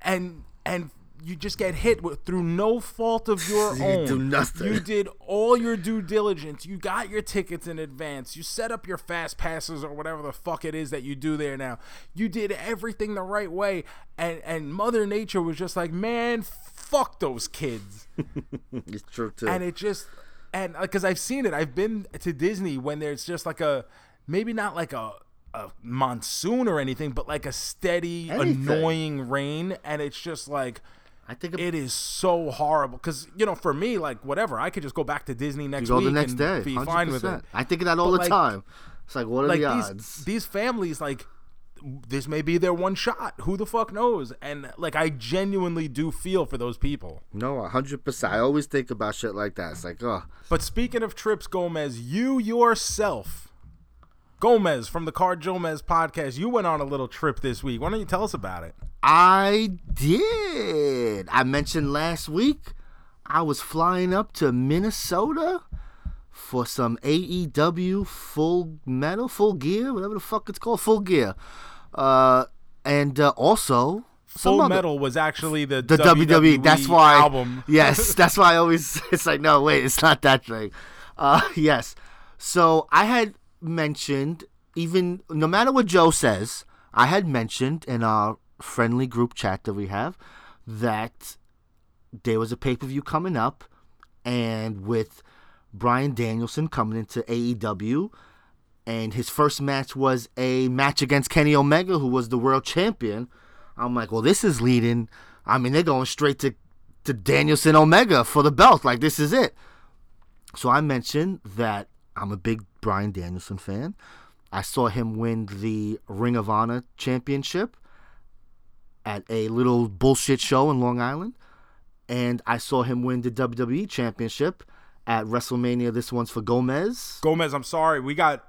and and you just get hit with through no fault of your You own. do nothing. You did all your due diligence. You got your tickets in advance. You set up your fast passes or whatever the fuck it is that you do there now. You did everything the right way, and and Mother Nature was just like, man, fuck those kids It's true too. and it just and uh, because I've seen it, I've been to Disney when there's just like a maybe not like a a monsoon or anything, but like a steady Anything. annoying rain, and it's just like I think it is so horrible. Because you know, for me, like whatever, I could just go back to Disney next go week the next and day. be 100%. fine with it. I think of that all But, the like- time. It's like, what are Like the these odds? these families, like this may be their one shot. Who the fuck knows? And like, I genuinely do feel for those people. No, hundred percent. I always think about shit like that. It's like, oh, But speaking of trips, Gomez, you yourself, Gomez from the CarJoeMeZ podcast, you went on a little trip this week. Why don't you tell us about it? I did. I mentioned last week I was flying up to Minnesota for some AEW full metal, full gear, whatever the fuck it's called, full gear. Uh, and uh, also some Full other- Metal was actually the, the WWE. That's why. album. Yes, that's why I always. It's like no, wait, it's not that thing. Uh, yes. So I had mentioned even no matter what Joe says, I had mentioned in our friendly group chat that we have that there was a pay per view coming up, and with Bryan Danielson coming into AEW. And his first match was a match against Kenny Omega, who was the world champion. I'm like, well, this is leading. I mean, they're going straight to to Danielson Omega for the belt. Like this is it. So I mentioned that I'm a big Bryan Danielson fan. I saw him win the Ring of Honor championship at a little bullshit show in Long Island, and I saw him win the WWE championship at WrestleMania. This one's for Gomez. Gomez, I'm sorry. We got.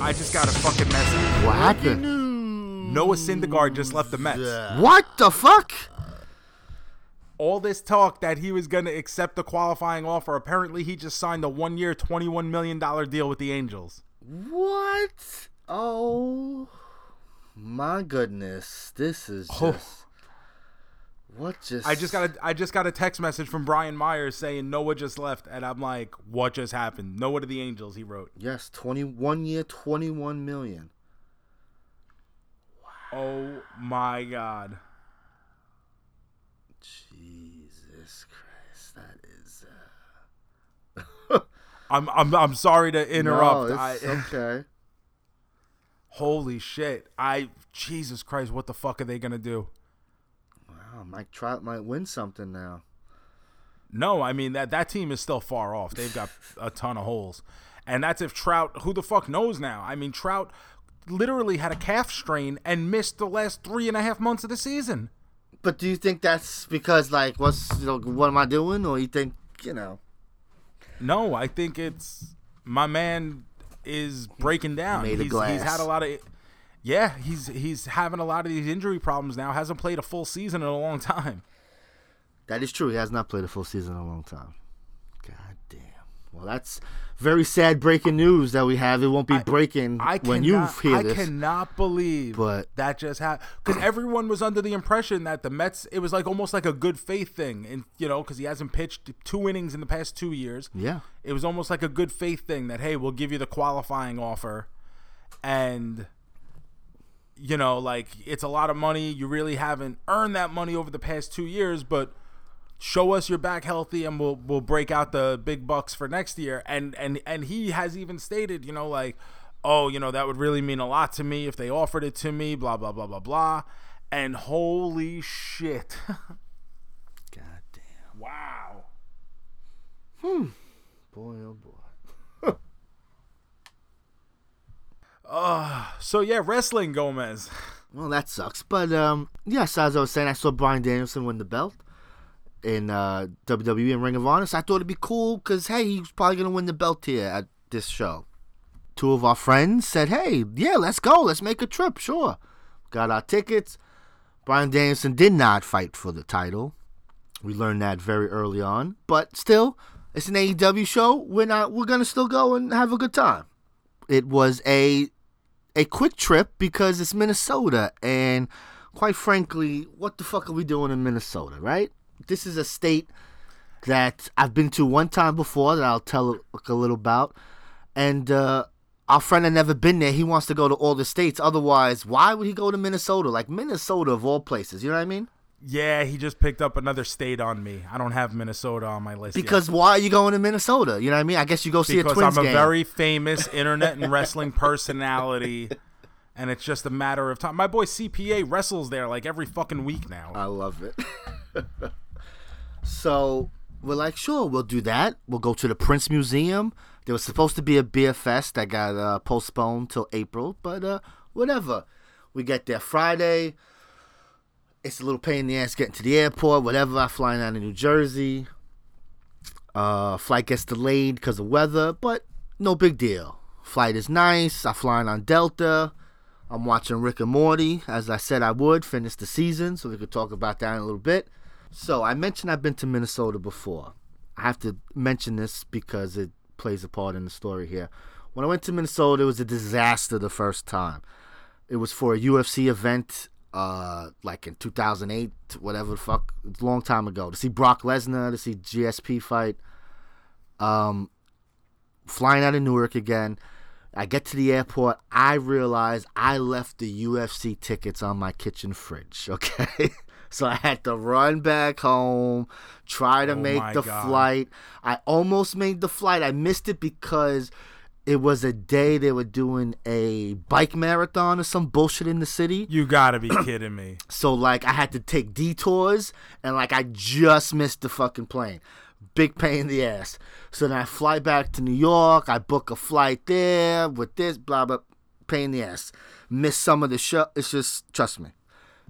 I just got a fucking message. What happened? Noah Syndergaard just left the Mets. What the fuck? All this talk that he was going to accept the qualifying offer. Apparently, he just signed a one-year, twenty-one million dollar deal with the Angels. What? Oh my goodness! This is oh. just Oh. what just. I just got a I just got a text message from Brian Myers saying Noah just left, and I'm like, what just happened? Noah to the Angels, he wrote. yes, twenty one year, twenty one million. Oh my god. Jesus Christ, that is. Uh... I'm I'm I'm sorry to interrupt. No, I, okay. Holy shit! I Jesus Christ, what the fuck are they gonna do? Wow, Mike Trout might win something now. No, I mean that that team is still far off. They've got a ton of holes, and that's if Trout. Who the fuck knows now? I mean, Trout literally had a calf strain and missed the last three and a half months of the season. But do you think that's because like what's you know, what am I doing, or you think you know? No, I think it's my man is breaking down. Made he's, glass. he's had a lot of yeah, he's he's having a lot of these injury problems now. Hasn't played a full season in a long time. That is true. He has not played a full season in a long time. God damn. Well, that's very sad breaking news that we have. It won't be breaking I when cannot, you hear I this. I cannot believe But- that just happened because everyone was under the impression that the Mets. It was like almost like a good faith thing, and you know, because he hasn't pitched two innings in the past two years. Yeah. it was almost like a good faith thing that hey, we'll give you the qualifying offer, and you know, like it's a lot of money. You really haven't earned that money over the past two years, but show us you're back healthy and we'll we'll break out the big bucks for next year. And and and he has even stated, you know, like, oh, you know, that would really mean a lot to me if they offered it to me, blah blah blah blah blah. And holy shit. God damn. wow. Hmm. Boy, oh boy. uh So yeah, wrestling Gomez. Well, that sucks. But um, yes, as I was saying, I saw Bryan Danielson win the belt in uh, WWE and Ring of Honor. So I thought it'd be cool because hey, he's probably gonna win the belt here at this show. Two of our friends said, "Hey, yeah, let's go. Let's make a trip. Sure." Got our tickets. Bryan Danielson did not fight for the title. We learned that very early on, but still, it's an AEW show. We're not. We're gonna still go and have a good time. It was a a quick trip because it's Minnesota, and quite frankly, what the fuck are we doing in Minnesota, right? This is a state that I've been to one time before that I'll tell a little about, and uh, our friend had never been there. He wants to go to all the states. Otherwise, why would he go to Minnesota? Like Minnesota of all places, you know what I mean? Yeah, he just picked up another state on me. I don't have Minnesota on my list yet. Because why are you going to Minnesota? You know what I mean? I guess you go see because a Twins I'm a game. very famous internet and wrestling personality, and it's just a matter of time. My boy CPA wrestles there like every fucking week now. I love it. so we're like, sure, we'll do that. We'll go to the Prince Museum. There was supposed to be a beer fest that got uh, postponed till April, but uh, whatever. We get there Friday. It's a little pain in the ass getting to the airport. Whatever. I flying out of New Jersey. Uh, flight gets delayed because of weather, but no big deal. Flight is nice. I'm flying on Delta. I'm watching Rick and Morty, as I said I would, finish the season, so we could talk about that in a little bit. So I mentioned I've been to Minnesota before. I have to mention this because it plays a part in the story here. When I went to Minnesota, it was a disaster the first time. It was for a UFC event, uh, like in 2008, whatever the fuck, it's a long time ago, to see Brock Lesnar, to see GSP fight. Um, flying out of Newark again. I get to the airport. I realize I left the UFC tickets on my kitchen fridge. Okay. So I had to run back home, try to Oh make the God. flight. I almost made the flight. I missed it because it was a day they were doing a bike marathon or some bullshit in the city. You gotta be kidding me. So like I had to take detours and like I just missed the fucking plane. Big pain in the ass. So then I fly back to New York. I book a flight there with this blah blah. Pain in the ass. Miss some of the show. It's just trust me.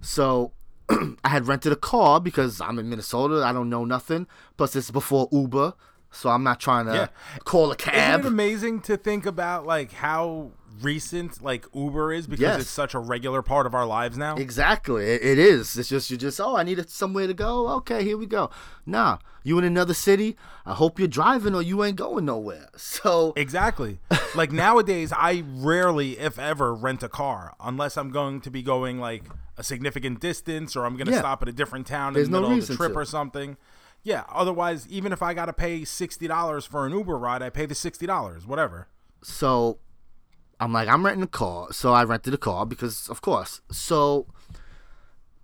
So I had rented a car because I'm in Minnesota. I don't know nothing. Plus it's before Uber, so I'm not trying to Yeah. call a cab. Isn't it amazing to think about like how recent like Uber is because Yes. it's such a regular part of our lives now? Exactly. It, it is. It's just you just oh I need somewhere to go. Okay, here we go. Nah, you in another city. I hope you're driving or you ain't going nowhere. So Exactly. like nowadays, I rarely, if ever, rent a car unless I'm going to be going like a significant distance or I'm going to Yeah. stop at a different town There's in the no middle of the trip to. or something. Yeah. Otherwise, even if I got to pay sixty dollars for an Uber ride, I pay the sixty dollars, whatever. so I'm like I'm renting a car. So I rented a car because of course. So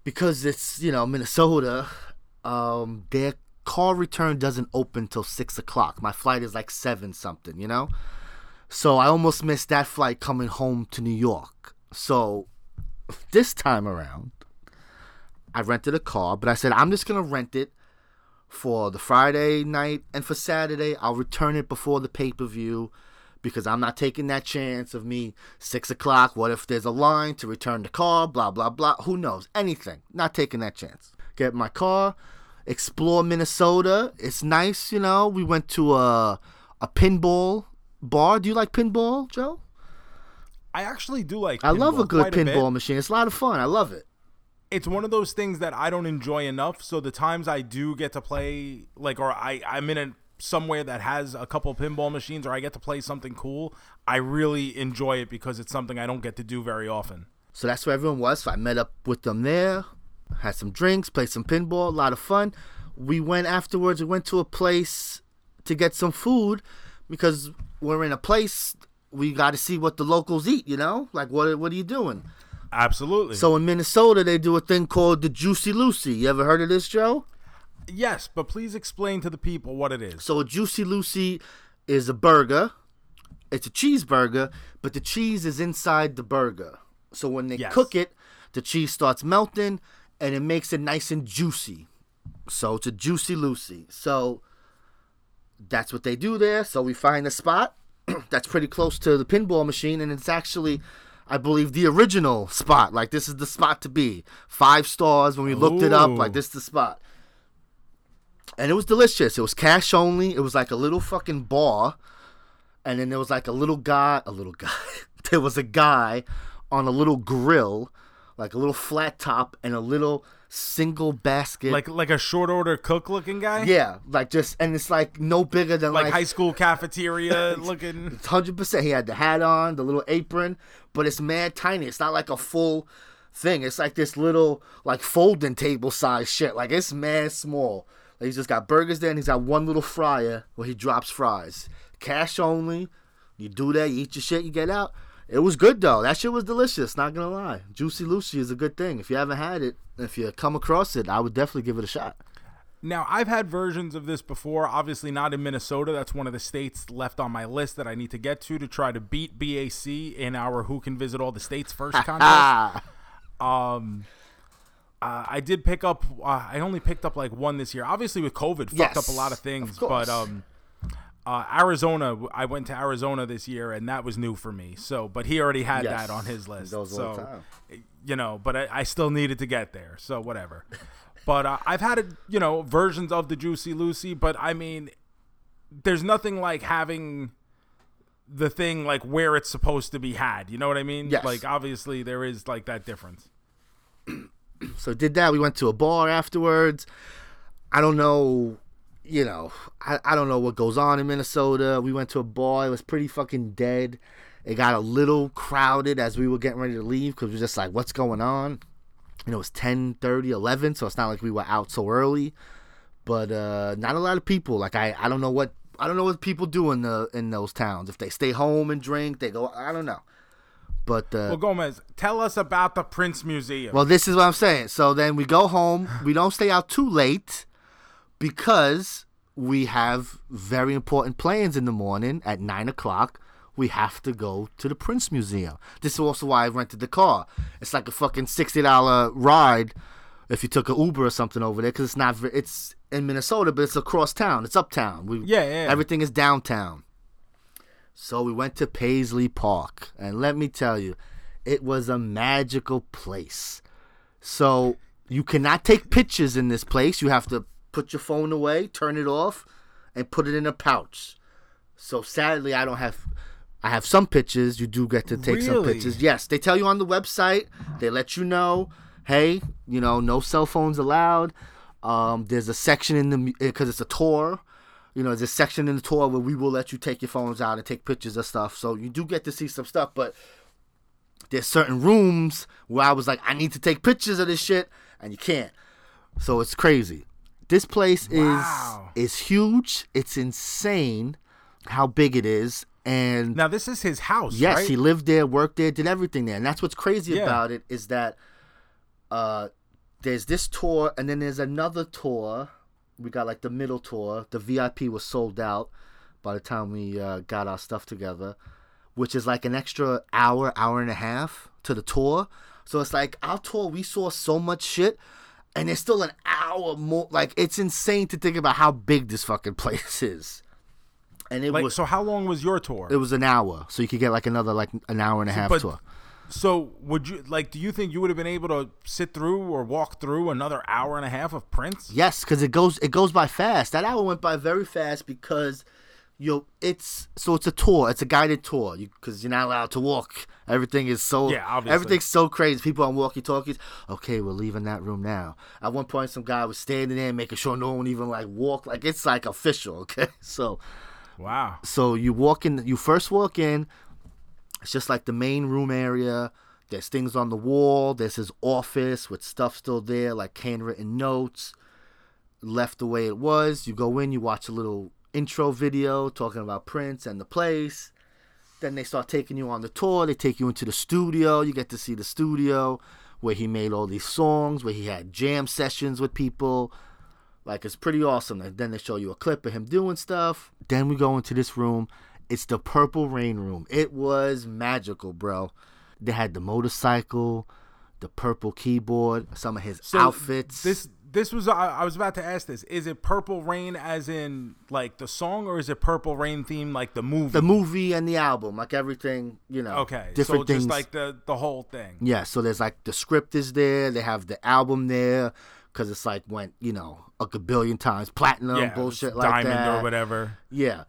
because it's you know Minnesota, um, their car return doesn't open till six o'clock. My flight is like seven something. You know. So I almost missed that flight coming home to New York. So this time around, I rented a car, but I said I'm just gonna rent it for the Friday night and for Saturday. I'll return it before the pay per view because I'm not taking that chance of me six o'clock. What if there's a line to return the car? Blah blah blah. Who knows? Anything. Not taking that chance. Get my car, explore Minnesota. It's nice, you know. We went to a a pinball bar. Do you like pinball, Joe? I actually do like. I love a good pinball machine. It's a lot of fun. I love it. it's one of those things that I don't enjoy enough. So the times I do get to play, like, or I I'm in a somewhere that has a couple pinball machines, or I get to play something cool, I really enjoy it because it's something I don't get to do very often. So that's where everyone was. So I met up with them there, had some drinks, played some pinball, a lot of fun. We went afterwards, we went to a place to get some food because we're in a place we got to see what the locals eat, you know? Like what what are you doing? Absolutely. So in Minnesota they do a thing called the Juicy Lucy. You ever heard of this, Joe? Yes, but please explain to the people what it is. So a Juicy Lucy is a burger. It's a cheeseburger, but the cheese is inside the burger. So when they Yes. cook it, the cheese starts melting and it makes it nice and juicy. So it's a Juicy Lucy. So that's what they do there. So we find a spot that's pretty close to the pinball machine and it's actually I believe the original spot. Like this is the spot to be. Five stars when we looked it up. Like this is the spot and it was delicious. It was cash only. It was like a little fucking bar, and then there was like a little guy, a little guy. there was a guy on a little grill, like a little flat top, and a little single basket. Like like a short order cook looking guy. yeah, like just, and it's like no bigger than Like, like, high school cafeteria looking. hundred percent. He had the hat on, the little apron, but it's mad tiny. It's not like a full thing. It's like this little like folding table size shit. Like it's mad small. Like, he's just got burgers there, and he's got one little fryer where he drops fries. Cash only. You do that, you eat your shit, you get out. It was good though. That shit was delicious. Not gonna lie. Juicy Lucy is a good thing. If you haven't had it, if you come across it, I would definitely give it a shot. Now, I've had versions of this before, obviously not in Minnesota. That's one of the states left on my list that I need to get to to try to beat BAC in our Who Can Visit All the States first contest. Ah, Um, uh, I did pick up. Uh, I only picked up like one this year. Obviously, with COVID, fucked Yes, up a lot of of things. course. but um, uh, Arizona, I went to Arizona this year, and that was new for me. So, but he already had Yes, that on his list. so, all the time. you know, but I, I still needed to get there. So whatever. but uh, I've had it, you know, versions of the Juicy Lucy. But I mean, there's nothing like having the thing like where it's supposed to be had. You know what I mean? Yes. Like obviously there is like that difference. So did that. We went to a bar afterwards. I don't know, you know, I, I don't know what goes on in Minnesota. We went to a bar. It was pretty fucking dead. It got a little crowded as we were getting ready to leave because we were just like, what's going on? And it was 10, 30, 11, so it's not like we were out so early. But uh, not a lot of people. Like I, I don't know what I don't know what people do in the in those towns. If they stay home and drink, they go. I don't know. But uh, Well, Gomez, tell us about the Prince Museum. well, this is what I'm saying. So then we go home. We don't stay out too late because we have very important plans in the morning at nine o'clock. We have to go to the Prince Museum. This is also why I rented the car. It's like a fucking sixty dollar ride if you took an Uber or something over there because it's not. It's in Minnesota, but it's across town. It's uptown. We, Yeah, yeah. Everything is downtown. So we went to Paisley Park, and let me tell you, it was a magical place. So you cannot take pictures in this place. You have to put your phone away, turn it off, and put it in a pouch. So sadly, I don't have. I have some pictures. You do get to take some Really? pictures. Yes, they tell you on the website. They let you know, hey, you know, no cell phones allowed. Um, there's a section in the because it's a tour. You know, there's a section in the tour where we will let you take your phones out and take pictures of stuff. So you do get to see some stuff, but there's certain rooms where I was like, I need to take pictures of this shit, and you can't. So it's crazy. This place Wow. is is huge. It's insane how big it is, and now this is his house, yes, right? he lived there, worked there, did everything there. And that's what's crazy Yeah. about it is that uh, there's this tour, and then there's another tour. We got like the middle tour. The VIP was sold out by the time we uh, got our stuff together, which is like an extra hour, hour and a half to the tour. So it's like our tour, we saw so much shit, and there's still an hour more. Like it's insane to think about how big this fucking place is. And it Like, was so how long was your tour? it was an hour, so you could get like another like an hour and a half but- tour. So would you like? Do you think you would have been able to sit through or walk through another hour and a half of Prince? Yes, because it goes it goes by fast. That hour went by very fast because you it's so it's a tour. It's a guided tour because you, are not allowed to walk. Everything is so Yeah, obviously. everything's so crazy. People on walkie talkies. Okay, we're leaving that room now. At one point, some guy was standing there making sure no one even like walk. Like it's like official. Okay, so Wow. so you walk in. You first walk in. It's just like the main room area. There's things on the wall. There's his office with stuff still there, like handwritten notes. Left the way it was. You go in, you watch a little intro video talking about Prince and the place. Then they start taking you on the tour. They take you into the studio. You get to see the studio where he made all these songs, where he had jam sessions with people. Like it's pretty awesome. And then they show you a clip of him doing stuff. Then we go into this room. It's the Purple Rain room. It was magical, bro. They had the motorcycle, the purple keyboard, some of his So outfits. This this was I, I was about to ask this. Is it Purple Rain as in like the song, or is it Purple Rain theme like the movie? the movie and the album, like everything, you know. okay, different so things. just like the the whole thing. Yeah, so there's like the script is there. They have the album there because it's like went you know a billion times platinum yeah, bullshit like diamond that. or whatever. Yeah,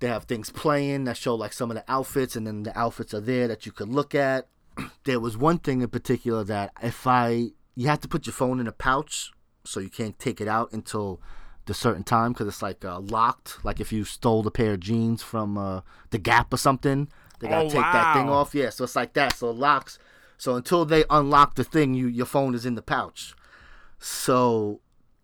they have things playing that show like some of the outfits, and then the outfits are there that you could look at. there was one thing in particular that if I you have to put your phone in a pouch so you can't take it out until the certain time because it's like uh, locked. Like if you stole a pair of jeans from uh, the Gap or something, they gotta Oh, take that thing off. Yeah, so it's like that. So it locks. So until they unlock the thing, you your phone is in the pouch. So,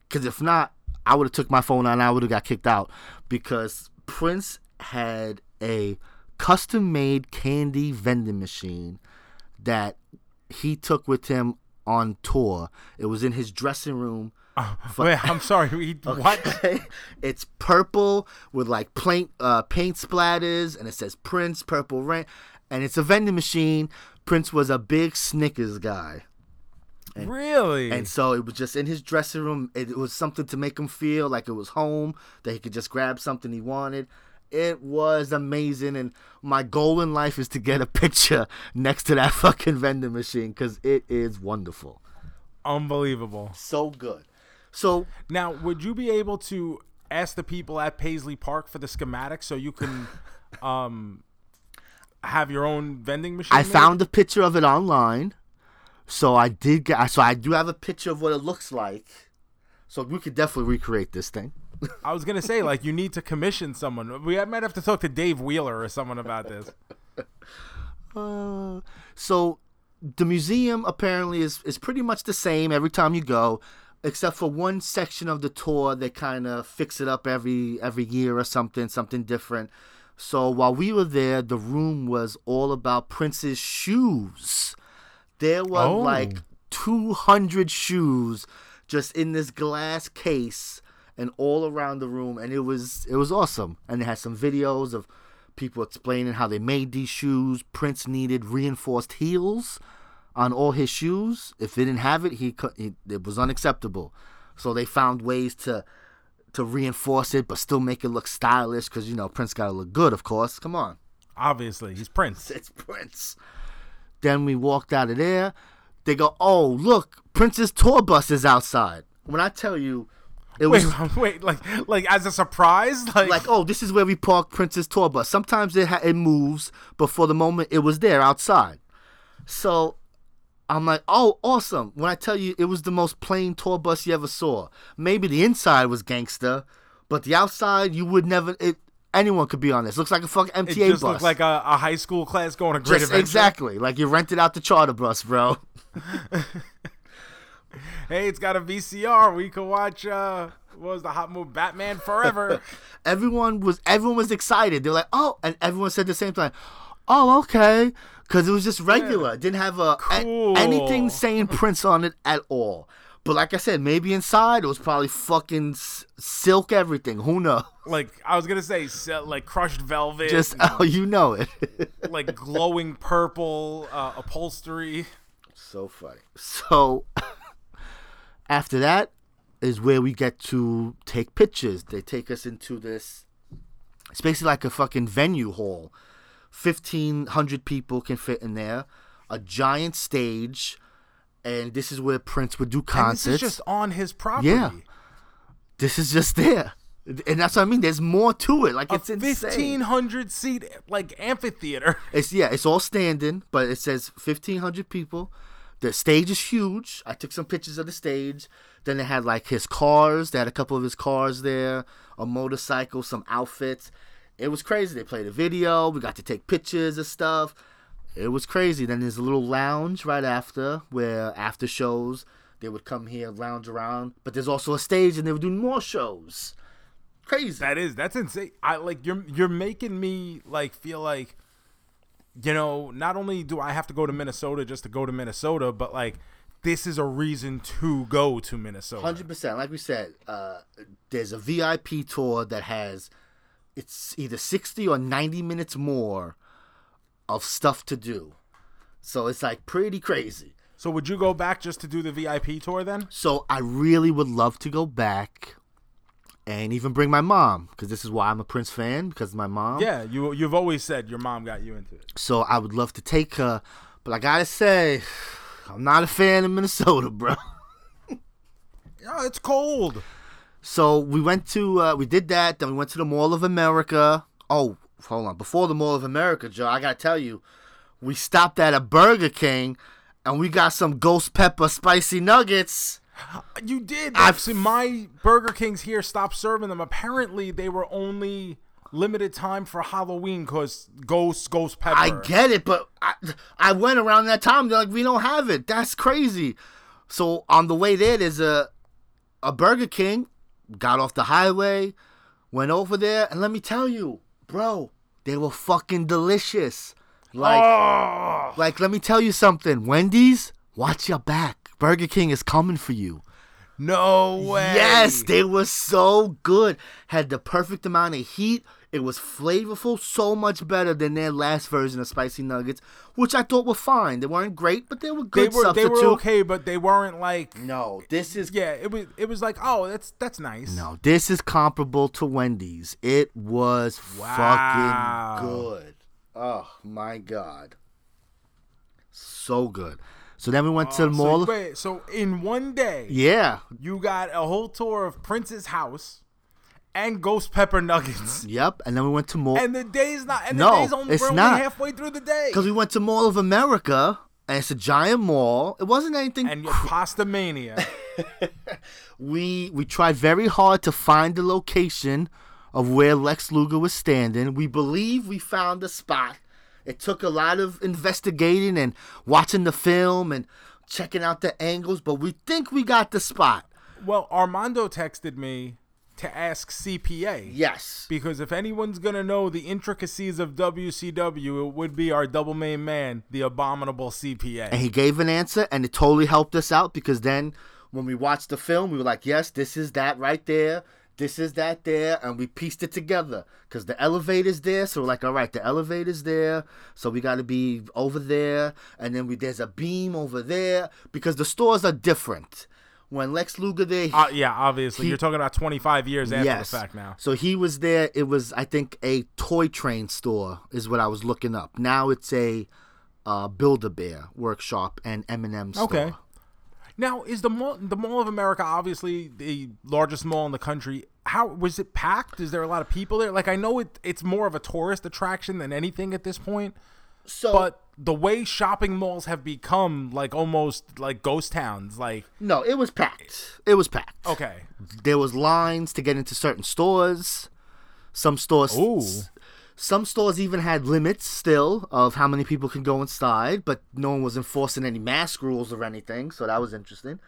because if not, I would have took my phone out and I would have got kicked out because Prince had a custom made candy vending machine that he took with him on tour. It was in his dressing room. Wait, I'm sorry. We, What? It's purple with like paint uh, paint splatters, and it says Prince Purple Rain, and it's a vending machine. Prince was a big Snickers guy. Really? And so it was just in his dressing room. It, it was something to make him feel like it was home, that he could just grab something he wanted. It was amazing. And my goal in life is to get a picture next to that fucking vending machine because it is wonderful. Unbelievable. So good. So Now, would you be able to ask the people at Paisley Park for the schematic so you can um have your own vending machine? I made? found a picture of it online. So I did get, so I do have a picture of what it looks like. So we could definitely recreate this thing. I was gonna say like you need to commission someone. We might have to talk to Dave Wheeler or someone about this. Uh, so the museum apparently is is pretty much the same every time you go, except for one section of the tour they kind of fix it up every every year or something, something different. So while we were there, the room was all about Prince's shoes. There were Oh. like 200 shoes just in this glass case and all around the room and it was it was awesome. And they had some videos of people explaining how they made these shoes. Prince needed reinforced heels on all his shoes. If they didn't have it, he, he it was unacceptable. So they found ways to to reinforce it but still make it look stylish cuz you know Prince got to look good, of course. Come on. Obviously, he's Prince. It's Prince. Then we walked out of there. They go, "Oh, look, Prince's tour bus is outside." When I tell you, it Wait, was wait, like like as a surprise, like, like, "Oh, this is where we park Prince's tour bus." Sometimes it ha- it moves, but for the moment, it was there outside. So I'm like, "Oh, awesome!" When I tell you, it was the most plain tour bus you ever saw. Maybe the inside was gangster, but the outside, you would never. It anyone could be on this. Looks like a fucking it just bus. looked like a, a high school class going to Great Just Adventure. exactly like you rented out the charter bus, bro. Hey, it's got a VCR. We could watch. uh What was the hot movie Batman Forever? everyone was everyone was excited. They're like, oh, and everyone said the same thing. Oh, okay, because it was just regular. It didn't have a, a- anything saying Prince on it at all. But like I said, maybe inside it was probably fucking s- silk everything. Who knows? Like I was gonna say, like crushed velvet, Just oh, you know it. like glowing purple uh, upholstery. so funny. So after that is where we get to take pictures. They take us into this. It's basically like a fucking venue hall. Fifteen hundred people can fit in there. A giant stage, and this is where Prince would do And this concerts. is just on his property. Yeah. this is just there, and that's what I mean. There's more to it. Like A it's insane. fifteen hundred seat like amphitheater. It's yeah, it's all standing, but it says fifteen hundred people. The stage is huge. I took some pictures of the stage. Then they had like his cars. They had a couple of his cars there, a motorcycle, some outfits. It was crazy. They played a video. We got to take pictures of stuff. It was crazy. Then there's a little lounge right after where after shows they would come here lounge around. But there's also a stage and they would do more shows. Crazy. That is that's insane. I like you're you're making me like feel like you know, not only do I have to go to Minnesota just to go to Minnesota, but like this is a reason to go to Minnesota. Hundred percent. Like we said, uh, there's a VIP tour that has it's either sixty or ninety minutes more of stuff to do. So it's like pretty crazy. So would you go back just to do the VIP tour then? So I really would love to go back and even bring my mom because this is why I'm a Prince fan because my mom. Yeah, you you've always said your mom got you into it. So I would love to take her, but I gotta say, I'm not a fan of Minnesota, bro. Yeah, it's cold. So we went to uh, we did that. Then we went to the Mall of America. Oh, hold on. Before the Mall of America, Joe, I gotta tell you, we stopped at a Burger King, and we got some ghost pepper spicy nuggets. You did. I've- seen my Burger Kings here stop serving them. Apparently, they were only limited time for Halloween because ghost ghost pepper. I get it, but I, I went around that time. They're like, we don't have it. That's crazy. So on the way there, there's a a Burger King. Got off the highway, went over there, and let me tell you, bro, they were fucking delicious. Like. Oh, Like, let me tell you something. Wendy's, watch your back. Burger King is coming for you. no way. Yes, they were so good. Had the perfect amount of heat. It was flavorful, so much better than their last version of spicy nuggets, which I thought were fine. They weren't great, but they were they good were they were okay, but they weren't like. No, this is Yeah, it was it was like oh that's that's nice. no, this is comparable to Wendy's. It was Wow. fucking good. Oh my god, so good. So then we went to the um, So, mall. wait, so in one day, yeah, you got a whole tour of Prince's house and ghost pepper nuggets. Yep, and then we went to Mall And the day's not. And No, the day's only, it's only not. halfway through the day. because we went to Mall of America, and it's a giant mall. It wasn't anything. And your Pastamania. we we tried very hard to find the location of where Lex Luger was standing. We believe we found the spot. It took a lot of investigating and watching the film and checking out the angles, but we think we got the spot. well, Armando texted me to ask CPA. Yes. Because if anyone's gonna know the intricacies of WCW, it would be our double main man, the abominable CPA. And he gave an answer, and it totally helped us out because then when we watched the film, we were like, yes, this is that right there. This is that there. And we pieced it together because the elevator's there. So we're like, all right, the elevator's there. So we got to be over there. And then we there's a beam over there because the stores are different. When Lex Luger there, Uh, yeah, obviously. He- You're talking about 25 years after yes. the fact now. So he was there. It was, I think, a toy train store is what I was looking up. Now it's a uh, Build a Bear workshop and M&M store. Okay. Now, is the mall, the Mall of America obviously the largest mall in the country? How was it packed? Is there a lot of people there? Like I know it, it's more of a tourist attraction than anything at this point. So But the way shopping malls have become like almost like ghost towns, like No, it was packed. It was packed. okay, There was lines to get into certain stores. Some stores Ooh. Some stores even had limits still of how many people can go inside, but no one was enforcing any mask rules or anything, so that was interesting.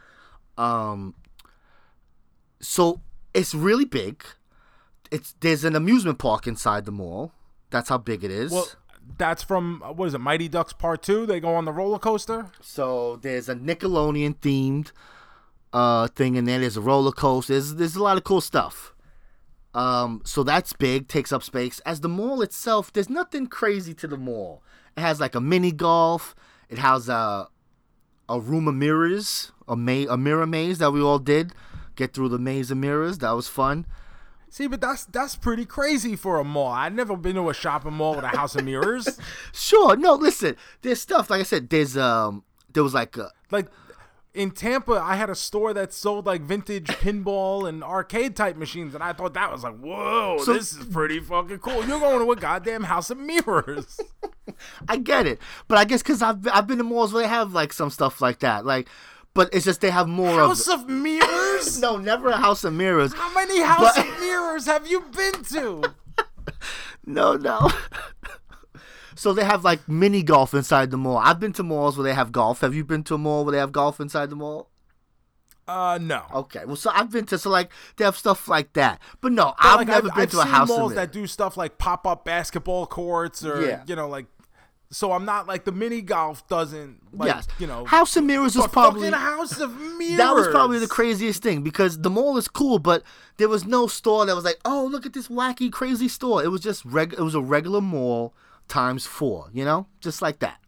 Um so it's really big. It's there's an amusement park inside the mall. That's how big it is. well, that's from what is it, Mighty Ducks Part Two? They go on the roller coaster. So there's a Nickelodeon themed uh, thing in there. There's a roller coaster. There's there's a lot of cool stuff. Um, so that's big, takes up space. As the mall itself, there's nothing crazy to the mall. It has like a mini golf. It has a a room of mirrors, a ma- a mirror maze that we all did. Get through the maze of mirrors. That was fun. See, but that's that's pretty crazy for a mall. I've never been to a shopping mall with a house of mirrors. Sure. No, listen. There's stuff like I said. There's um. There was like a, like in Tampa, I had a store that sold like vintage pinball and arcade type machines, and I thought that was like, whoa, So- this is pretty fucking cool. You're going to a goddamn house of mirrors. I get it, but I guess because I've I've been to malls where they have like some stuff like that, like, but it's just they have more of house of. of mirrors? No, never a house of mirrors. How many house But- of mirrors have you been to? No, no. So they have like mini golf inside the mall. I've been to malls where they have golf. Have you been to a mall where they have golf inside the mall? Uh, no. Okay, well, so I've been to so like they have stuff like that, but no, I've Like, never been I've to a house malls that do stuff like pop up basketball courts or Yeah. you know like. So I'm not like the mini golf doesn't like yes, you know House of Mirrors was probably house of mirrors. that was probably the craziest thing because the mall is cool, but there was no store that was like, oh, look at this wacky, crazy store. It was just reg. It was a regular mall times four, you know, just like that.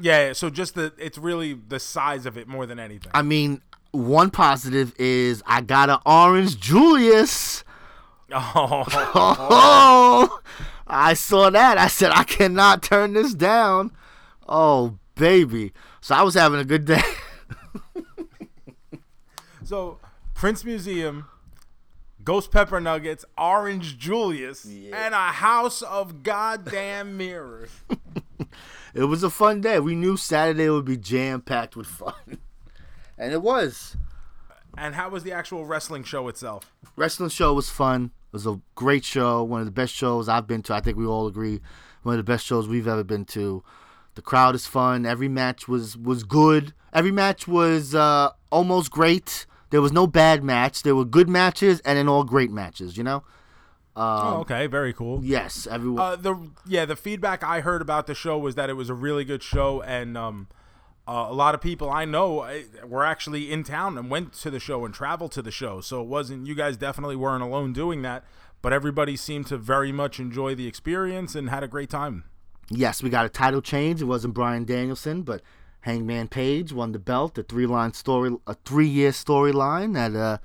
Yeah, so just the it's really the size of it more than anything. I mean, one positive is I got an orange Julius. oh, Oh, I saw that. I said I cannot turn this down. Oh, baby. So I was having a good day. so Prince Museum, Ghost Pepper Nuggets, Orange Julius, and a house of goddamn mirrors. It was a fun day. We knew Saturday would be jam packed with fun. And it was. and how was the actual wrestling show itself? Wrestling show was fun. It was a great show. One of the best shows I've been to. I think we all agree. One of the best shows we've ever been to. The crowd is fun. Every match was was good. Every match was uh, almost great. There was no bad match. There were good matches and then all great matches. You know. oh, okay, very cool. Yes, everyone. Uh, the yeah, the feedback I heard about the show was that it was a really good show, and um, uh, a lot of people I know uh, were actually in town and went to the show and traveled to the show. So it wasn't you guys definitely weren't alone doing that, but everybody seemed to very much enjoy the experience and had a great time. Yes, we got a title change. It wasn't Bryan Danielson, but Hangman Page won the belt. A three line story, a three year storyline that uh,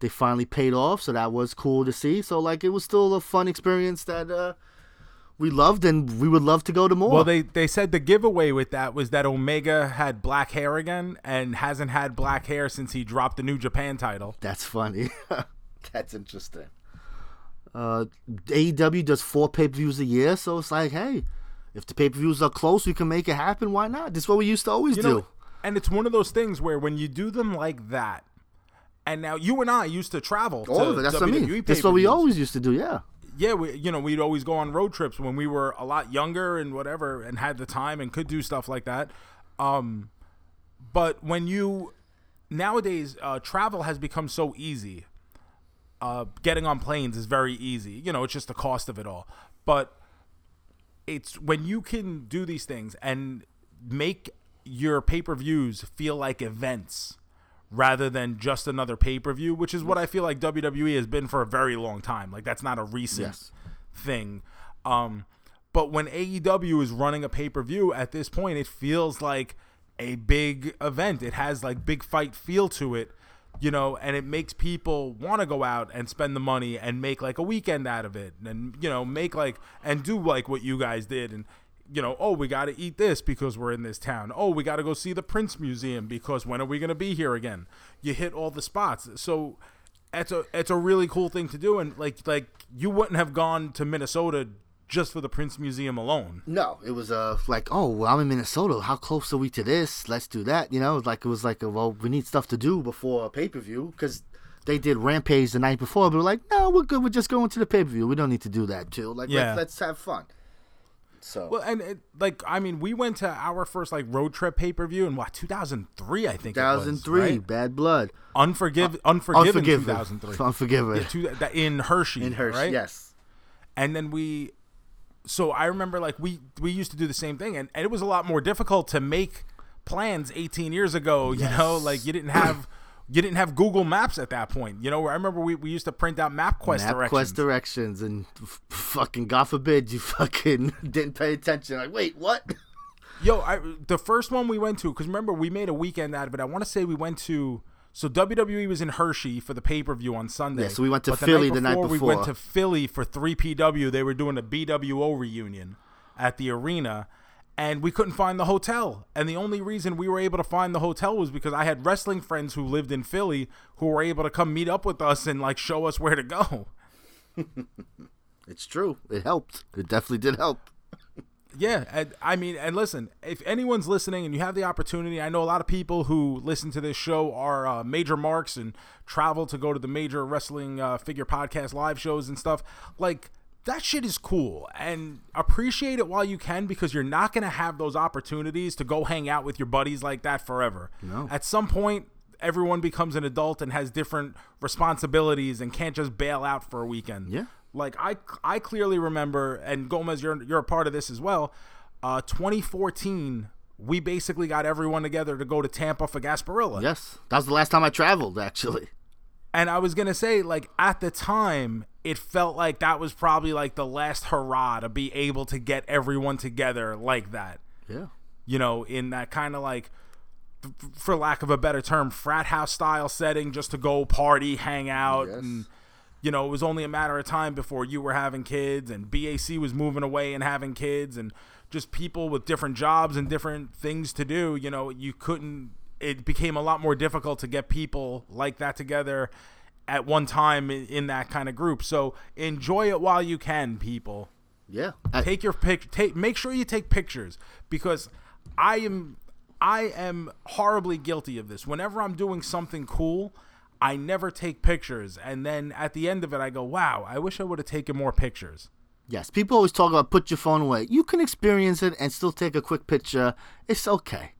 they finally paid off. So that was cool to see. So like, it was still a fun experience that uh, we loved, and we would love to go to more. Well, they they said the giveaway with that was that Omega had black hair again and hasn't had black hair since he dropped the New Japan title. That's funny. That's interesting. Uh, AEW does four pay per views a year, so it's like, hey, if the pay per views are close, we can make it happen. Why not? This is what we used to always You do. know, and it's one of those things where when you do them like that, and now you and I used to travel. All to of it. That's what I mean. That's what we always used to do. Yeah. Yeah, we, you know, we'd always go on road trips when we were a lot younger and whatever, and had the time and could do stuff like that. Um, but when you nowadays uh, travel has become so easy. Uh, getting on planes is very easy. You know, it's just the cost of it all. But it's when you can do these things and make your pay per views feel like events rather than just another pay per view, which is what I feel like WWE has been for a very long time. Like that's not a recent Yes. thing. Um, but when AEW is running a pay per view at this point, it feels like a big event. It has like big fight feel to it, you know, and it makes people want to go out and spend the money and make like a weekend out of it, and you know, make like and do like what you guys did and. You know, oh, we got to eat this because we're in this town. Oh, we got to go see the Prince Museum because when are we going to be here again? You hit all the spots. So it's a it's a really cool thing to do and like like you wouldn't have gone to Minnesota just for the Prince Museum alone. No, it was uh like, oh, well, I'm in Minnesota. How close are we to this? Let's do that. You know, like it was like, a, well, we need stuff to do before a pay per view because they did Rampage the night before. But we're like, no, we're good. We're just going to the pay per view. We don't need to do that too. Like, Yeah. let's, let's have fun. So Well, and it, like I mean, we went to our first like road trip pay per view in what 2003, I think. it was, 2003, right? Bad Blood, Unforgive, Unforgiven, Unforgiven, 2003. Unforgiven, Yeah, two, in Hershey, in Hershey. right? Yes, and then we so i remember like we we used to do the same thing and, and it was a lot more difficult to make plans 18 years ago you know like you didn't have you didn't have Google Maps at that point. You know, I remember we, we used to print out MapQuest MapQuest directions. directions, and f- fucking God forbid you fucking didn't pay attention. Like, wait, what? Yo, I, the first one we went to, because remember we made a weekend out of it. I want to say we went to. So WWE was in Hershey for the pay per view on Sunday. Yeah, so we went to Philly the night before. We went to Philly for three PW. They were doing a BWO reunion at the arena, and we couldn't find the hotel. And the only reason we were able to find the hotel was because I had wrestling friends who lived in Philly who were able to come meet up with us and like show us where to go. It's true. It helped. It definitely did help. Yeah, and I mean, and listen, if anyone's listening and you have the opportunity, I know a lot of people who listen to this show are uh, major marks and travel to go to the major wrestling uh, figure podcast live shows and stuff. Like that shit is cool, and appreciate it while you can because you're not gonna have those opportunities to go hang out with your buddies like that forever. No. At some point. Everyone becomes an adult and has different responsibilities and can't just bail out for a weekend. Yeah. Like I, I clearly remember, and Gomez, you're you're a part of this as well. Uh, 2014, we basically got everyone together to go to Tampa for Gasparilla. Yes, that was the last time I traveled. Actually, And I was gonna say, like at the time, it felt like that was probably like the last hurrah to be able to get everyone together like that. yeah. You know, in that kind of like, f- for lack of a better term, frat house style setting, just to go party, hang out, Yes. and you know, it was only a matter of time before you were having kids and BAC was moving away and having kids and just people with different jobs and different things to do. You know, you couldn't, it became a lot more difficult to get people like that together at one time in, in that kind of group. So enjoy it while you can, people Yeah. I- take your pic take make sure you take pictures because i am i am horribly guilty of this whenever i'm doing something cool i never take pictures and then at the end of it i go wow i wish i would have taken more pictures yes. People always talk about put your phone away. You can experience it and still take a quick picture. It's okay.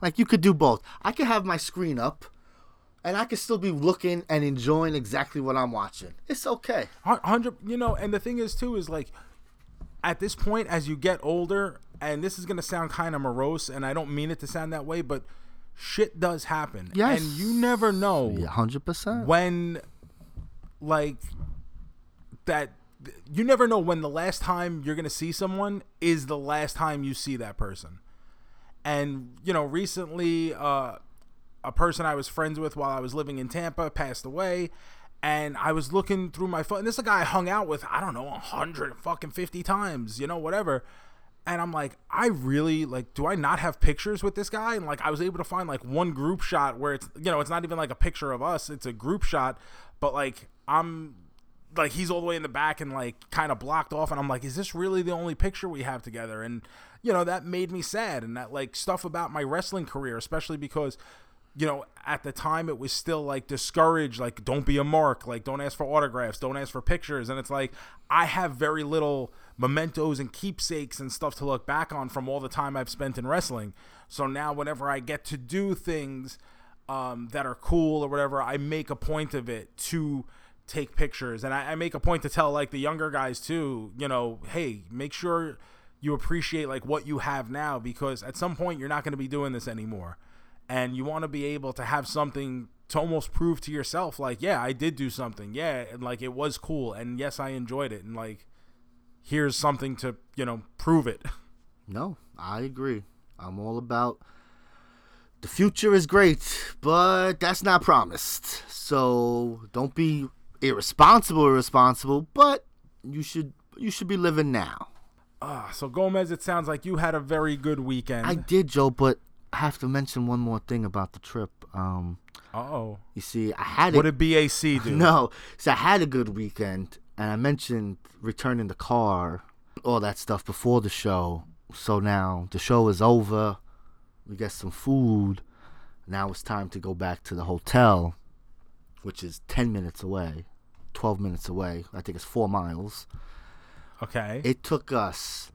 Like you could do both. I could have my screen up, and I could still be looking and enjoying exactly what I'm watching. It's okay. 100 you know and the thing is too is like at this point as you get older and this is going to sound kind of morose and i don't mean it to sound that way but shit does happen Yes. and you never know Yeah, hundred percent. when like that you never know when the last time you're going to see someone is the last time you see that person and you know recently uh a person I was friends with while I was living in Tampa passed away and I was looking through my phone and this is a guy I hung out with I don't know 100 fucking 50 times you know whatever and I'm like I really like do I not have pictures with this guy? And like I was able to find like one group shot where it's you know it's not even like a picture of us it's a group shot but like I'm like he's all the way in the back and like kind of blocked off and I'm like is this really the only picture we have together? And you know that made me sad and that like stuff about my wrestling career especially because you know at the time it was still like discouraged like don't be a mark like don't ask for autographs don't ask for pictures and it's like I have very little mementos and keepsakes and stuff to look back on from all the time I've spent in wrestling. So now whenever I get to do things um, that are cool or whatever, I make a point of it to take pictures, and I, I make a point to tell like the younger guys too. You know, hey, make sure you appreciate like what you have now because at some point you're not going to be doing this anymore, and you want to be able to have something to almost prove to yourself like, yeah, I did do something, yeah, and like it was cool, and yes, I enjoyed it, and like here's something to you know prove it. No, I agree. I'm all about the future is great, but that's not promised. So don't be irresponsible, irresponsible, but you should you should be living now. Ah, so Gomez, it sounds like you had a very good weekend. I did, Joe, but I have to mention one more thing about the trip. Um, Uh oh. you see, I had What it. did BAC do? No, so I had a good weekend, and I mentioned returning the car, all that stuff before the show. So now the show is over. We get some food. Now it's time to go back to the hotel, which is 10 minutes away, 12 minutes away. I think it's four miles. Okay. It took us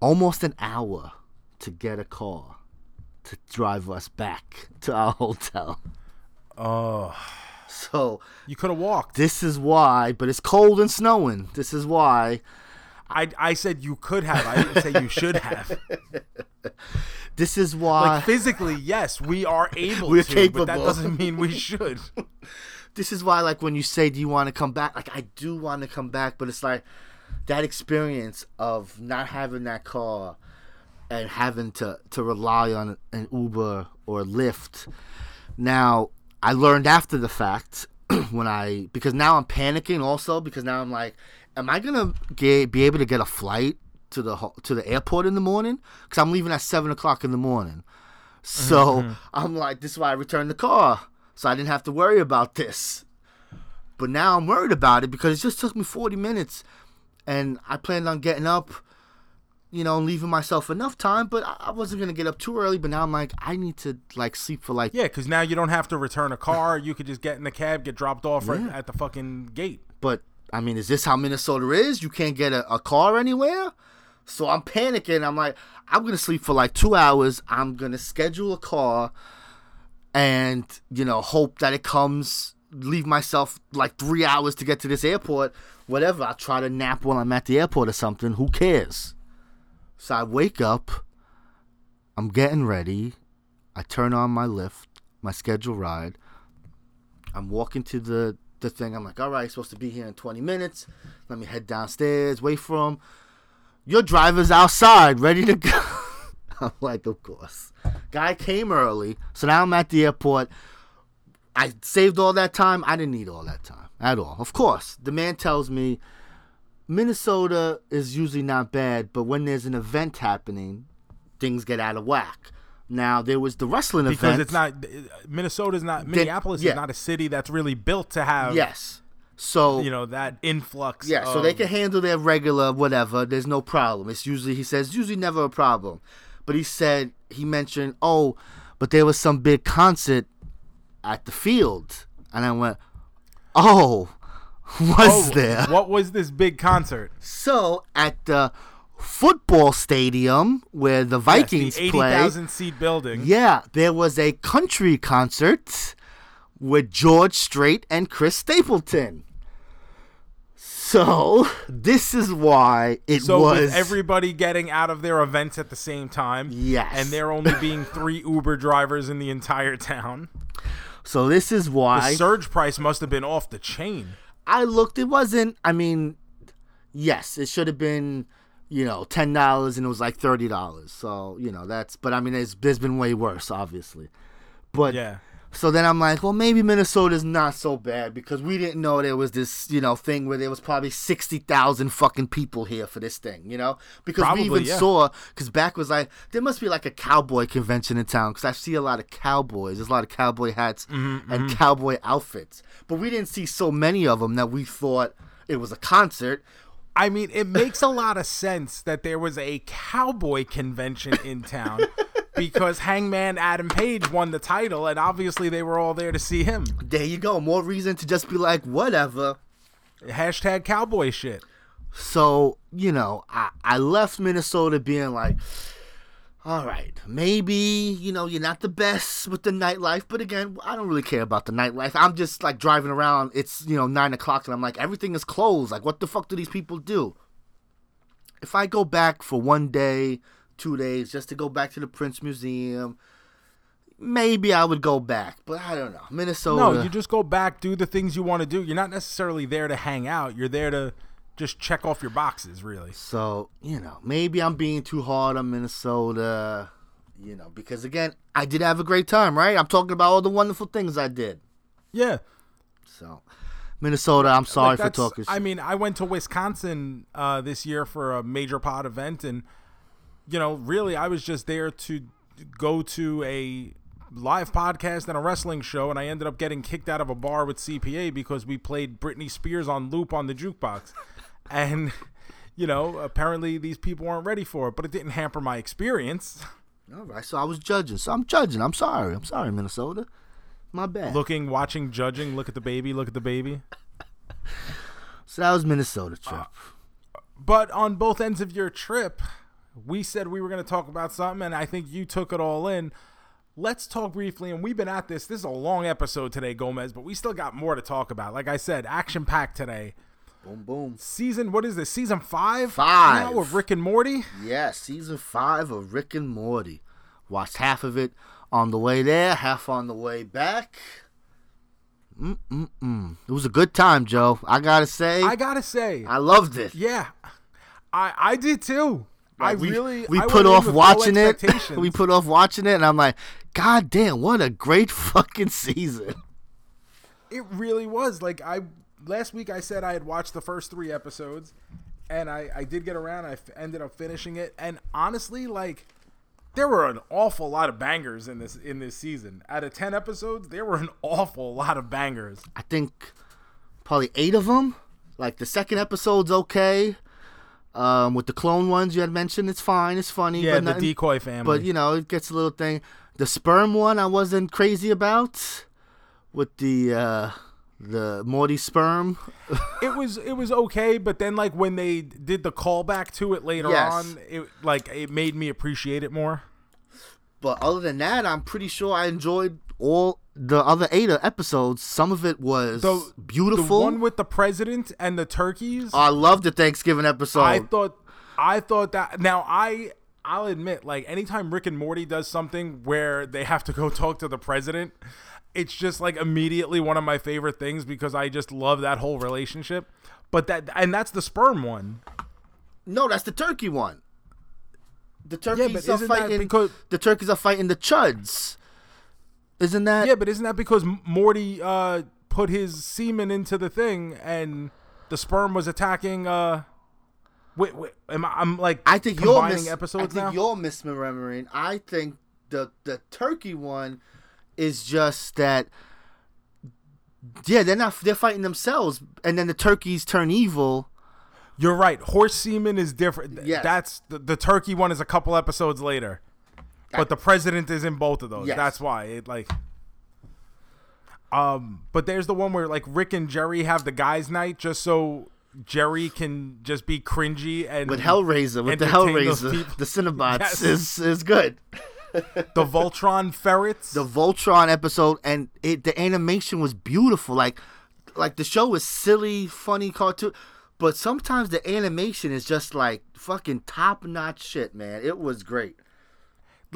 almost an hour to get a car to drive us back to our hotel. Oh, So you could have walked. this is why, but it's cold and snowing. This is why. I I said you could have. I didn't say you should have. This is why Like physically, yes, we are able We're to, but that doesn't mean we should. this is why like when you say do you want to come back like i do want to come back but it's like that experience of not having that car and having to to rely on an uber or lyft now i learned after the fact when i because now i'm panicking also because now i'm like am i gonna get, be able to get a flight to the to the airport in the morning? Because i'm leaving at seven o'clock in the morning. So mm-hmm. i'm like this is why i returned the car so i didn't have to worry about this. But now i'm worried about it because it just took me 40 minutes and i planned on getting up you know leaving myself enough time but i I wasn't gonna get up too early but now i'm like i need to like sleep for like Yeah, because now you don't have to return a car. You could just get in the cab, get dropped off right at the fucking gate. But I mean, is this how Minnesota is? You can't get a, a car anywhere. So I'm panicking. I'm like, I'm gonna sleep for like two hours. I'm gonna schedule a car, and you know, hope that it comes. Leave myself like three hours to get to this airport. Whatever. I'll try to nap while I'm at the airport or something. Who cares? So I wake up. I'm getting ready. I turn on my Lyft, my schedule ride. I'm walking to the the thing. I'm like, all right, supposed to be here in 20 minutes. Let me head downstairs, wait for him. Your driver's outside, ready to go. I'm like, of course. Guy came early, so now I'm at the airport. I saved all that time. I didn't need all that time at all. Of course, the man tells me Minnesota is usually not bad, but when there's an event happening, things get out of whack. Now there was the wrestling Because event. it's not Minnesota's not Minneapolis yeah. is not a city that's really built to have yes. So you know that influx. Yeah, so they can handle their regular whatever. There's no problem. It's usually he says usually never a problem, but he said he mentioned oh, but there was some big concert at the field, and I went oh, was Oh, there? What was this big concert? So at the football stadium where the Vikings yes, the eighty play, thousand seat building. yeah, there was a country concert with George Strait and Chris Stapleton. So this is why it So was with everybody getting out of their events at the same time, Yes. and there only being three Uber drivers in the entire town, so this is why the surge price must have been off the chain. I looked. It wasn't. I mean, yes, it should have been, you know, ten dollars, and it was like thirty dollars. So you know that's. But I mean, there's there's been way worse, obviously. But Yeah. So then I'm like, well, maybe Minnesota's not so bad because we didn't know there was this, you know, thing where there was probably sixty thousand fucking people here for this thing, you know, because Probably, we even yeah. saw because back was like there must be like a cowboy convention in town because I see a lot of cowboys. There's a lot of cowboy hats Mm-hmm, and cowboy outfits, but we didn't see so many of them that we thought it was a concert. I mean, it makes a lot of sense that there was a cowboy convention in town because Hangman Adam Page won the title, and obviously they were all there to see him. There you go, more reason to just be like whatever. Hashtag cowboy shit. So, you know, I, I left Minnesota being like, all right, maybe, you know, you're not the best with the nightlife, but again, I don't really care about the nightlife. I'm just like driving around, it's, you know, nine o'clock, and I'm like, everything is closed. Like, what the fuck do these people do? If I go back for one day, two days, just to go back to the Prince Museum, maybe I would go back, but I don't know. Minnesota. No, you just go back, do the things you want to do. You're not necessarily there to hang out. You're there to just check off your boxes, really. So, you know, maybe I'm being too hard on Minnesota, you know, because again, I did have a great time, right? I'm talking about all the wonderful things I did. Yeah. So, Minnesota, I'm sorry Like, for talking I mean, I went to Wisconsin uh, this year for a major pod event, and you know, really, I was just there to go to a live podcast and a wrestling show, and I ended up getting kicked out of a bar with CPA because we played Britney Spears on loop on the jukebox, and you know, apparently these people weren't ready for it, but it didn't hamper my experience. All right, so I was judging. So I'm judging. I'm sorry. I'm sorry, Minnesota. My bad. Looking, watching, judging. Look at the baby. Look at the baby. so that was Minnesota trip. But on both ends of your trip, we said we were going to talk about something, and I think you took it all in. Let's talk briefly, and we've been at this. This is a long episode today, Gomez, but we still got more to talk about. Like I said, action packed today. boom, boom. Season, what is this? Season five? Five. Now of Rick and Morty? Yeah, season five of Rick and Morty. Watched half of it on the way there, half on the way back. Mm-mm-mm. It was a good time, Joe. I gotta say, I gotta say, I loved it. yeah, I I did too. I we, really we I put off watching it. we put off watching it, and I'm like, God damn, what a great fucking season. It really was. Like I last week, I said I had watched the first three episodes, and I I did get around. I f- ended up finishing it, and honestly, like there were an awful lot of bangers in this in this season. Out of ten episodes, there were an awful lot of bangers. I think probably eight of them. Like the second episode's okay. Um, with the clone ones you had mentioned, it's fine, it's funny. Yeah, but the nothing- decoy family. But you know, it gets a little thing. The sperm one, I wasn't crazy about. With the uh, the Morty sperm. it was it was okay, but then like when they did the callback to it later Yes. on, it like it made me appreciate it more. But other than that, I'm pretty sure I enjoyed all the other eight episodes. Some of it was The- beautiful. The one with the president and the turkeys. I love the Thanksgiving episode. I thought I thought that now I I'll admit like anytime Rick and Morty does something where they have to go talk to the president, it's just like immediately one of my favorite things because I just love that whole relationship. But that and that's the sperm one. no, that's the turkey one. The turkeys but are fighting. because- the turkeys are fighting the chuds. Isn't that? Yeah, but isn't that because Morty uh put his semen into the thing and the sperm was attacking uh Wait, wait, am I, I'm like I think you're mis- episodes I think now. you're misremembering. I think the the turkey one is just that. Yeah, they're not. They're fighting themselves, and then the turkeys turn evil. You're right. Horse semen is different. Yes. That's the, the turkey one is a couple episodes later. But the president is in both of those. Yes. That's why it like um but there's the one where like Rick and Jerry have the guys night just so Jerry can just be cringy and With Hellraiser, with the Hellraiser, the Cinnabots Yes. is is good. the Voltron ferrets. The Voltron episode and it the animation was beautiful. Like like the show is silly, funny cartoon, but sometimes the animation is just like fucking top notch shit, man. It was great.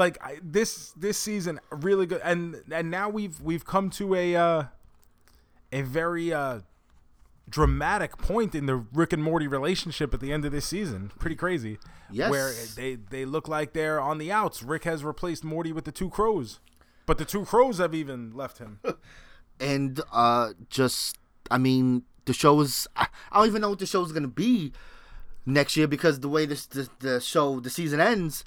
Like I, this this season really good and and now we've we've come to a uh a very uh dramatic point in the Rick and Morty relationship at the end of this season. Pretty crazy. Yes. Where they they look like they're on the outs. Rick has replaced Morty with the two crows. But the two crows have even left him. and uh just I mean the show is I, I don't even know what the show is gonna be next year because the way this the, the show the season ends,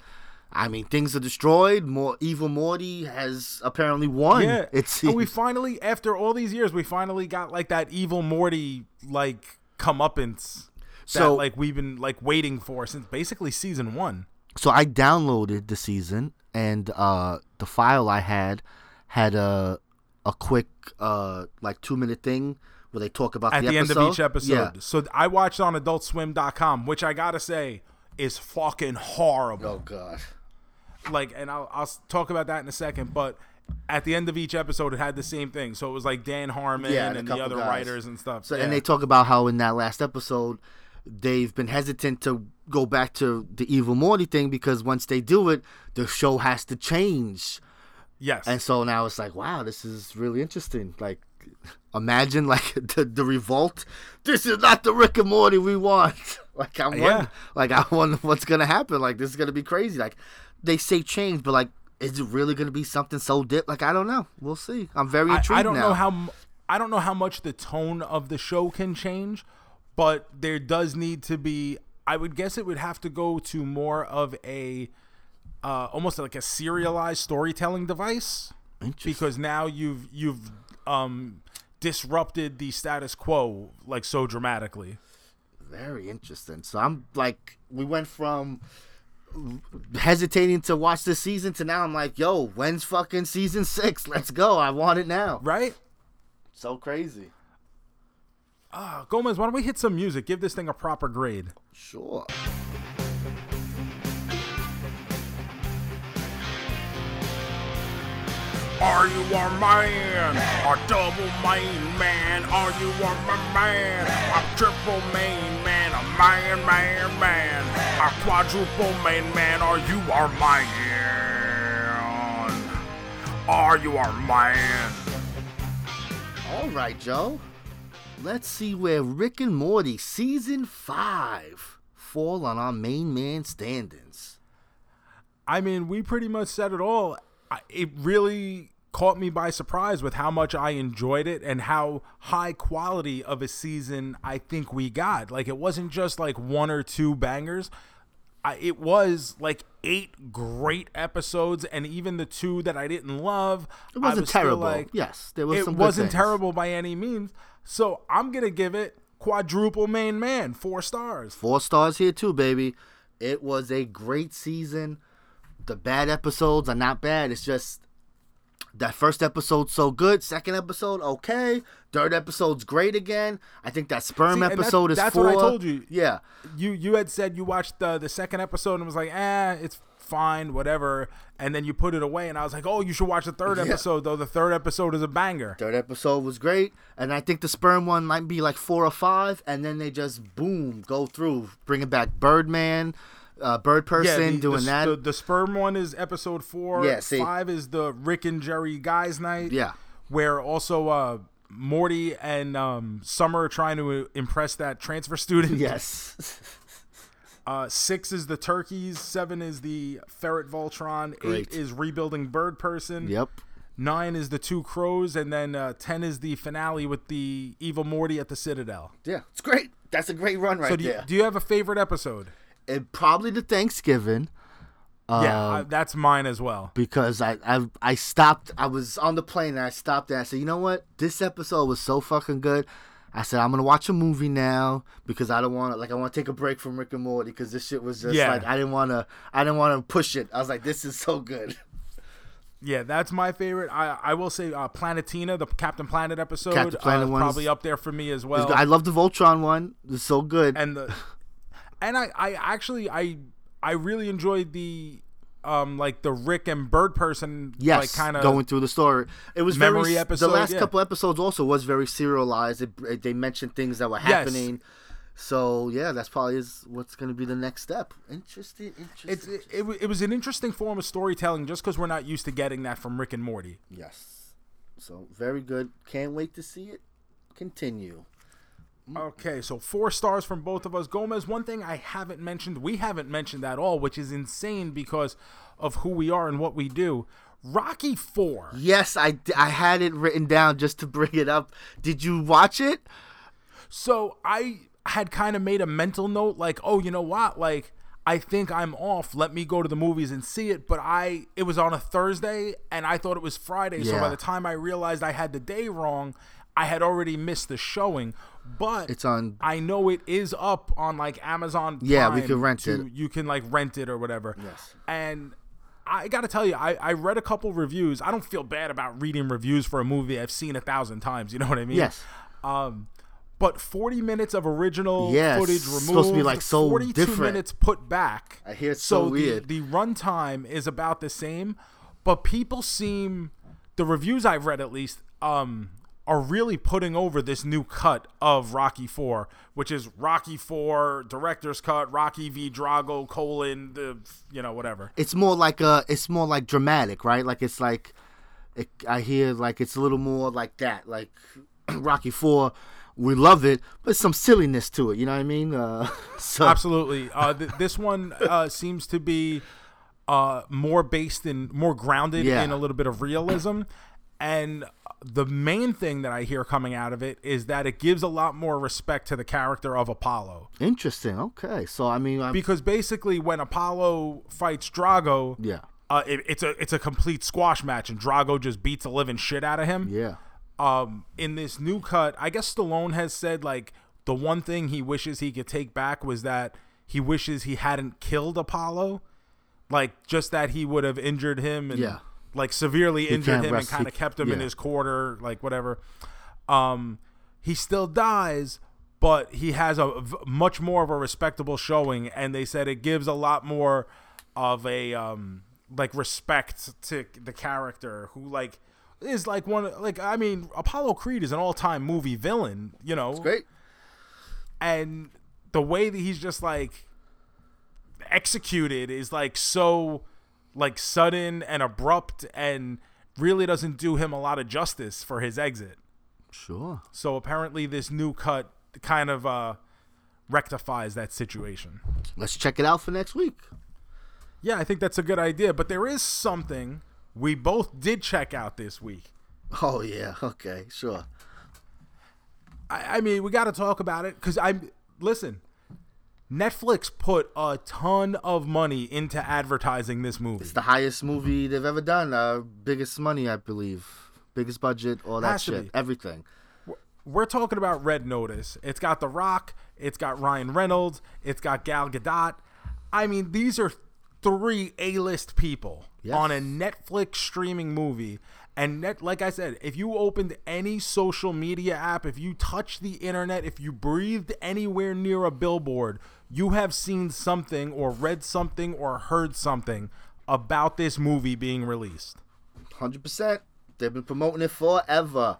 I mean things are destroyed. More evil Morty has apparently won. yeah. it's and we finally after all these years we finally got like that evil Morty like comeuppance that So- like we've been like waiting for since basically season 1. so I downloaded the season and uh the file I had had a a quick uh like two minute thing where they talk about at the, the, end of each episode. Yeah. So I watched on adultswim.com, which I got to say is fucking horrible. Oh god. Like and I'll I'll talk about that in a second, but at the end of each episode it had the same thing. So it was like Dan Harmon Yeah, and and the other guys. writers and stuff. So Yeah. and they talk about how in that last episode they've been hesitant to go back to the evil Morty thing because once they do it, the show has to change. yes. And so now it's like, wow, this is really interesting. Like imagine like the, the revolt. This is not the Rick and Morty we want. Like I'm Yeah. like I wonder what's gonna happen. Like this is gonna be crazy. Like they say change, but like is it really gonna be something so dip? Like I don't know. We'll see. I'm very intrigued I don't now. know how I don't know how much the tone of the show can change, but there does need to be. I would guess it would have to go to more of a uh, almost like a serialized storytelling device Interesting. because now you've you've um, disrupted the status quo like so dramatically. Very interesting. So I'm like, we went from hesitating to watch this season to now I'm like, yo, when's fucking season six? Let's go. I want it now. Right? So crazy. Uh, Gomez, why don't we hit some music? Give this thing a proper grade. Sure. Are you a man? A double main man? Are you a ma- man? A triple main man? A man, man, man? A quadruple main man? Are you our man? are you our man? All right, Joe. Let's see where Rick and Morty season five fall on our main man standings. I mean, we pretty much said it all. It really caught me by surprise with how much I enjoyed it and how high quality of a season I think we got. Like, it wasn't just like one or two bangers. I, it was like eight great episodes, and even the two that I didn't love, It wasn't was terrible. like, yes, there was it wasn't terrible by any means. So I'm gonna give it quadruple main man, four stars. Four stars here too, baby. It was a great season. The bad episodes are not bad. It's just that first episode so good. Second episode okay. Third episode's great again. I think that sperm See, and that's- episode is that's four. what I told you. Yeah, You you had said you watched the the second episode and was like, eh, it's fine, whatever. And then you put it away, and I was like, oh, you should watch the third Yeah. episode though. The third episode is a banger. third episode was great, and I think the sperm one might be like four or five, and then they just boom go through, bringing back Birdman, uh, Bird Person, the, doing the, that. The, the sperm one is episode four. Yeah, see. Five is the Rick and Jerry guys night. Yeah. where also uh, Morty and um, Summer are trying to impress that transfer student. yes, Uh, six is the turkeys. Seven is the ferret Voltron. Great. Eight is rebuilding bird person. yep. Nine is the two crows, and then uh, ten is the finale with the evil Morty at the Citadel. Yeah, it's great. That's a great run right so do you, there. do you have a favorite episode? And probably the Thanksgiving. yeah, Um, I, that's mine as well. because I, I I stopped. I was on the plane and I stopped and I said, you know what? This episode was so fucking good. I said I'm gonna watch a movie now because I don't want to like I want to take a break from Rick and Morty because this shit was just Yeah. like I didn't want to I didn't want to push it. I was like, this is so good. Yeah, that's my favorite. I I will say uh, Planetina, the Captain Planet episode, Captain Planet uh, probably up there for me as well. I love the Voltron one. It's so good. and the and I I actually I I really enjoyed the um like the Rick and Bird person yes, like kind of going through the story. It was very. episode, the last yeah. couple episodes also was very serialized. It, it- they mentioned things that were happening. Yes. So yeah, that's probably is what's going to be the next step. Interesting. Interesting. It's it, it, it was an interesting form of storytelling just because we're not used to getting that from Rick and Morty. Yes. So very good. Can't wait to see it continue. Mm. Okay, so four stars from both of us. Gomez, one thing I haven't mentioned, we haven't mentioned at all, which is insane because of who we are and what we do. Rocky Four. Yes, I, I had it written down just to bring it up. Did you watch it? So I had kind of made a mental note, like, oh, you know what? Like, I think I'm off. Let me go to the movies and see it. But I, it was on a Thursday, and I thought it was Friday. So by the time I realized I had the day wrong, I had already missed the showing. But It's on. I know it is up on like Amazon. Yeah, we can rent to- it. You can like rent it or whatever. Yes. And I got to tell you, I, I read a couple reviews. I don't feel bad about reading reviews for a movie I've seen a thousand times. You know what I mean? Yes. Um, but 40 minutes of original Yes, footage it's removed. supposed to be, like, so 42 different. minutes put back. I hear it's so the, weird. The runtime is about the same, but people seem the reviews I've read at least um are really putting over this new cut of Rocky 4, which is Rocky 4 director's cut, Rocky v Drago colon the you know whatever. It's more like a. It's more like dramatic, right? Like it's like. It, I hear like it's a little more like that. Like Rocky Four, we love it, but some silliness to it. You know what I mean? Uh, so Absolutely. Uh, th- this one uh, seems to be uh, more based in, more grounded Yeah. in a little bit of realism. And the main thing that I hear coming out of it is that it gives a lot more respect to the character of Apollo. interesting. Okay, so I mean, I'm, Because basically, when Apollo fights Drago, yeah, uh, it, it's a it's a complete squash match, and Drago just beats the living shit out of him yeah, um in this new cut i guess stallone has said like the one thing he wishes he could take back was that he wishes he hadn't killed apollo like just that he would have injured him and Yeah. Like severely injured him and kind of kept him in his quarter like whatever um he still dies but he has a v- much more of a respectable showing and they said it gives a lot more of a um like respect to the character who like is like one like I mean Apollo Creed is an all-time movie villain, you know. great. And the way that he's just like executed is like so like sudden and abrupt and really doesn't do him a lot of justice for his exit. Sure. So apparently, this new cut kind of uh, rectifies that situation. Let's check it out for next week. Yeah, I think that's a good idea. But there is something we both did check out this week. Oh yeah. Okay. Sure. I, I mean, we got to talk about it because I'm listen. Netflix put a ton of money into advertising this movie. It's the highest movie they've ever done. Uh, biggest money, I believe. Biggest budget, all that shit, be. everything. We're talking about Red Notice. It's got The Rock. It's got Ryan Reynolds. It's got Gal Gadot. I mean, these are three A-list people Yes. on a Netflix streaming movie. And net, like I said, if you opened any social media app, if you touched the internet, if you breathed anywhere near a billboard, you have seen something or read something or heard something about this movie being released. Hundred percent. They've been promoting it forever.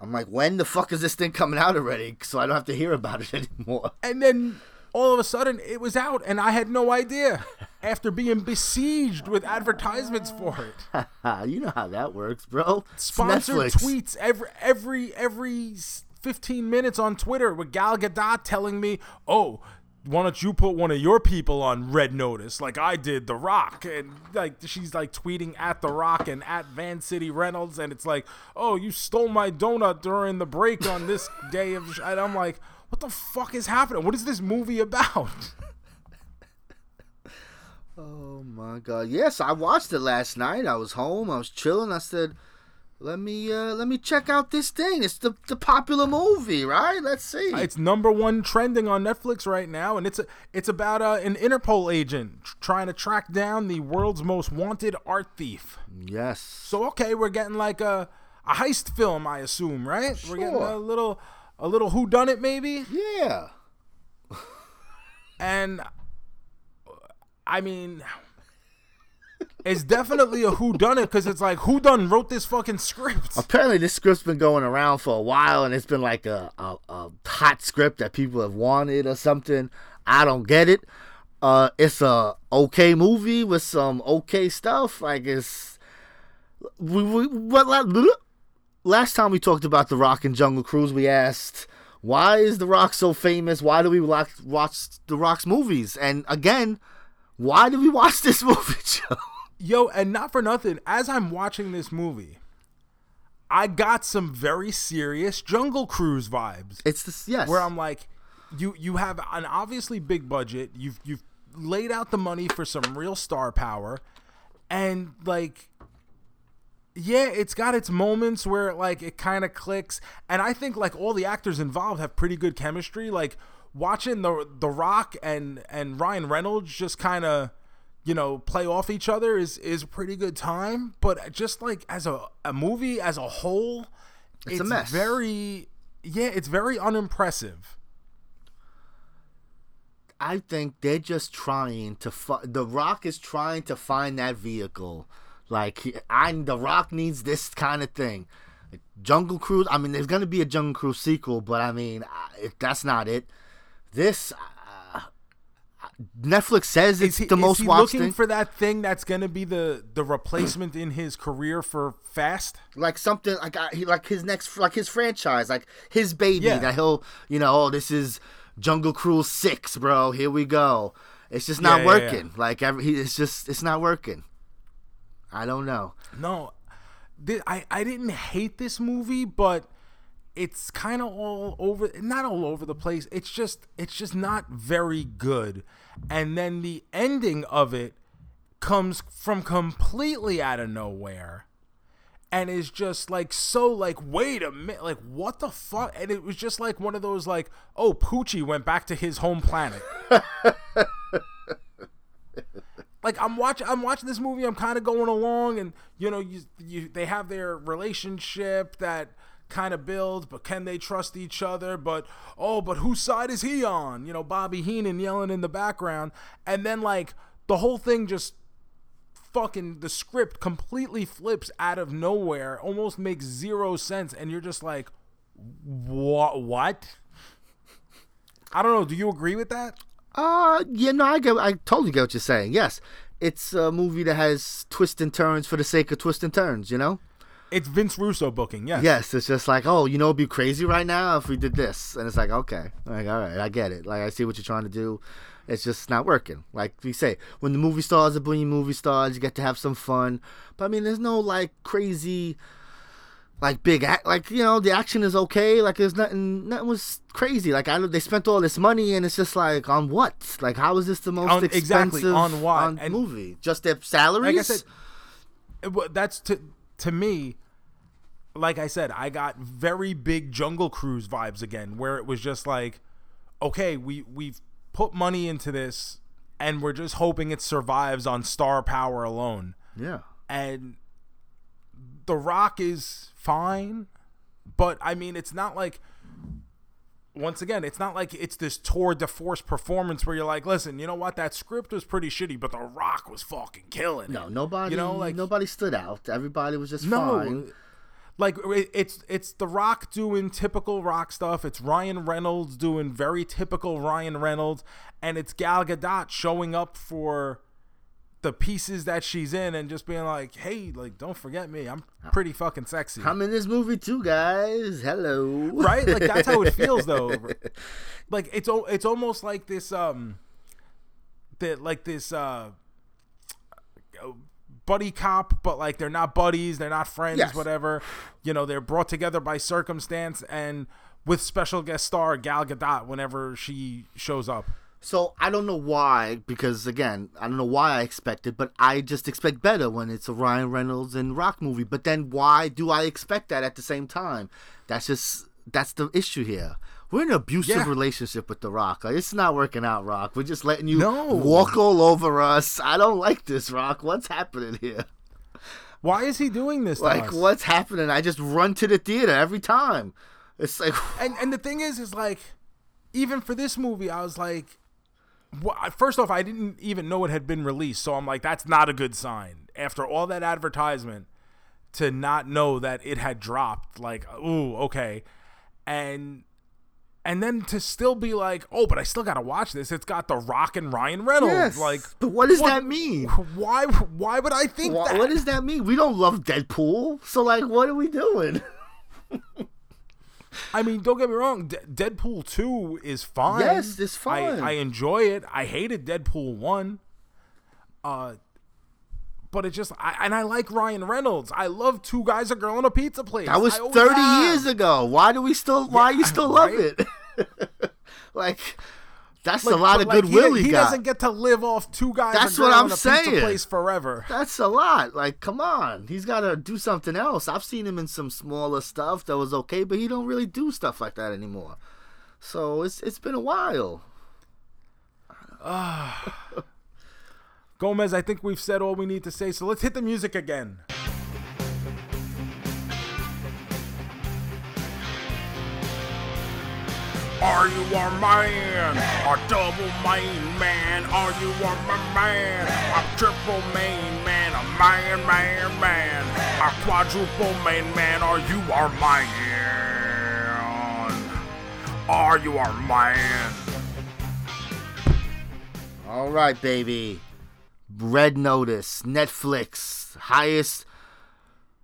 I'm like, when the fuck is this thing coming out already? So I don't have to hear about it anymore. And then all of a sudden it was out and I had no idea after being besieged with advertisements for it. you know how that works, bro. Sponsored Netflix. tweets every every every 15 minutes on Twitter with Gal Gadot telling me, "Oh, why don't you put one of your people on red notice like I did The Rock?" And like she's like tweeting at The Rock and at Van City Reynolds and it's like, "Oh, you stole my donut during the break on this day of sh-" and I'm like, "What the fuck is happening? What is this movie about?" Oh my god. Yes, I watched it last night. I was home. I was chilling. I said, "Let me uh let me check out this thing. It's the the popular movie, right? Let's see." It's number one trending on Netflix right now, and it's a, it's about uh, an Interpol agent trying to track down the world's most wanted art thief. yes. So okay, we're getting like a a heist film, I assume, right? Sure. We're getting a little a little who done it maybe, Yeah. and I mean. It's definitely a who done it because it's like who done wrote this fucking script. Apparently, this script's been going around for a while, and it's been like a, a, a hot script that people have wanted or something. I don't get it. Uh, it's a okay movie with some okay stuff. Like it's we, we what last time we talked about the Rock and Jungle Cruise, we asked why is the Rock so famous? Why do we watch watch the Rock's movies? And again, why do we watch this movie, Joe? Yo, and not for nothing, as I'm watching this movie, I got some very serious Jungle Cruise vibes. It's this yes. Where I'm like, you you have an obviously big budget. You've you've laid out the money for some real star power, and like, yeah, it's got its moments where like it kind of clicks. And I think like all the actors involved have pretty good chemistry. Like watching the the Rock and and Ryan Reynolds just kind of you know play off each other is is a pretty good time. But just like as a a movie as a whole, It's a mess. Very yeah, it's very unimpressive. I think they're just trying to. Fu- the Rock is trying to find that vehicle. Like I, The Rock needs this kind of thing. Like, Jungle Cruise. I mean, there's gonna be a Jungle Cruise sequel, but I mean, I- if that's not it. This uh, Netflix says it's he, the is most he watched looking thing. for that thing that's going to be the the replacement in his career for Fast? like something like I, he like his next like his franchise, like his baby Yeah. that he'll you know. Oh, this is Jungle Cruise Six, bro. Here we go. It's just not Yeah, yeah, yeah. working. Like every, he, it's just it's not working. I don't know. No, I I didn't hate this movie, but it's kind of all over. Not all over the place. It's just it's just not very good. And then the ending of it comes from completely out of nowhere. And is just like so like wait a minute like what the fuck and it was just like one of those like oh Poochie went back to his home planet like I'm watching I'm watching this movie I'm kind of going along and you know you, you they have their relationship that kind of builds but can they trust each other? But oh but whose side is he on? You know Bobby Heenan yelling in the background. And then like the whole thing just fucking the script completely flips out of nowhere almost makes zero sense and you're just like what what? I don't know do you agree with that Uh, yeah, no, I get, I totally get what you're saying. Yes, it's a movie that has twists and turns for the sake of twists and turns. You know. It's Vince Russo booking, yes. Yes, it's just like, oh, you know, it'd be crazy right now if we did this, and it's like, okay, like, all right, I get it. Like, I see what you're trying to do. It's just not working. Like we say, when the movie stars are being movie stars, you get to have some fun. But I mean, there's no like crazy, like big act. Like you know, the action is okay. Like there's nothing. Nothing was crazy. Like I they spent all this money, and it's just like on what? Like how is this the most On- expensive exactly, on what? on And- movie? Just their salaries? Like I said, that's to to me. Like I said, I got very big Jungle Cruise vibes again, where it was just like, okay, we we've put money into this, and we're just hoping it survives on star power alone. yeah. and The Rock is fine, but I mean, it's not like. Once again, it's not like it's this tour de force performance where you're like, listen, you know what? That script was pretty shitty, but The Rock was fucking killing it. No, nobody. You know, like nobody stood out. Everybody was just no, fine. like it's it's The Rock doing typical Rock stuff. It's Ryan Reynolds doing very typical Ryan Reynolds, and it's Gal Gadot showing up for the pieces that she's in and just being like, hey, like don't forget me. I'm pretty fucking sexy. I'm in this movie too, guys. Hello. right? Like that's how it feels though. Like it's it's almost like this um that like this uh buddy cop, but like they're not buddies, they're not friends, Yes. whatever. You know, they're brought together by circumstance and with special guest star Gal Gadot whenever she shows up. So I don't know why, because again, I don't know why I expected, but I just expect better when it's a Ryan Reynolds and Rock movie. But then why do I expect that at the same time? That's just that's the issue here. We're in an abusive Yeah. relationship with The Rock. Like, it's not working out, Rock. We're just letting you No. walk all over us. I don't like this, Rock. What's happening here? Why is he doing this? Like, what's happening? I just run to the theater every time. It's like, and and the thing is is like even for this movie i was like well, first off i didn't even know it had been released so i'm like that's not a good sign after all that advertisement to not know that it had dropped like ooh okay and and then to still be like oh but i still gotta watch this it's got the rock and ryan reynolds yes. like but what does what- that mean? why why would i think Wha- that what does that mean? We don't love Deadpool, so like, what are we doing? I mean, don't get me wrong. D- Deadpool two is fine. Yes, it's fine. I, I enjoy it. I hated Deadpool one. Uh, but it just I, and I like Ryan Reynolds. I love two guys, a girl, and a pizza place. That was thirty have. years ago. Why do we still? Why you still love right? it? like, that's Like, a lot of like, goodwill he, he, he doesn't get to live off two guys. That's what I'm saying. place forever. That's a lot. Like, come on. He's got to do something else. I've seen him in some smaller stuff that was okay, but he don't really do stuff like that anymore. So it's it's been a while. Ah. Gomez, I think we've said all we need to say. So let's hit the music again. Are you a man? A double main man? Are you a ma- man? A triple main man? A man, man, man? A quadruple main man? Are you our man? Are you our man? All right, baby. Red Notice, Netflix, highest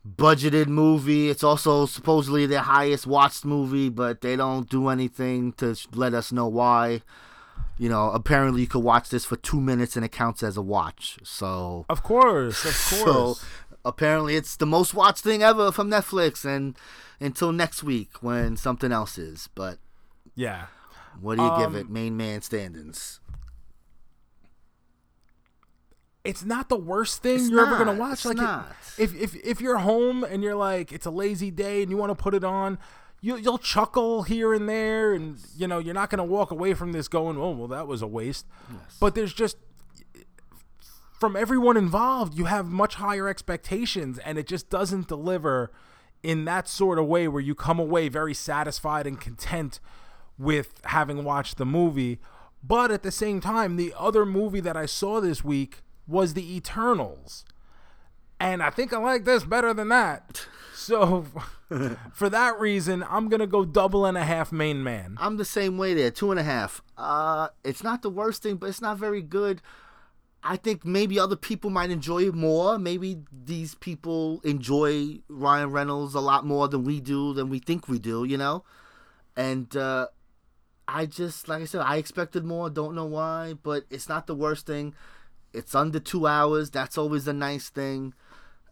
budgeted movie. It's also supposedly their highest watched movie, but they don't do anything to let us know why. You know, apparently you could watch this for two minutes and it counts as a watch. So, Of course, of course. so apparently it's the most watched thing ever from Netflix. And until next week when something else is. But yeah. what do you give Um, it? Main man standings. It's not the worst thing It's you're ever gonna watch. it's like, it- if if if you're home and you're like, it's a lazy day and you want to put it on, you you'll chuckle here and there, and you know you're not gonna walk away from this going, oh well, that was a waste. But there's just from everyone involved, you have much higher expectations, and it just doesn't deliver in that sort of way where you come away very satisfied and content with having watched the movie. But at the same time, the other movie that I saw this week was The Eternals. And I think I like this better than that. So, for that reason, I'm to go double and a half main man. I'm the same way there, two and a half. Uh, it's not the worst thing, but it's not very good. I think maybe other people might enjoy it more. Maybe these people enjoy Ryan Reynolds a lot more than we do, than we think we do, you know? And uh, I just, like I said, I expected more. Don't know why, but it's not the worst thing. It's under two hours. That's always a nice thing.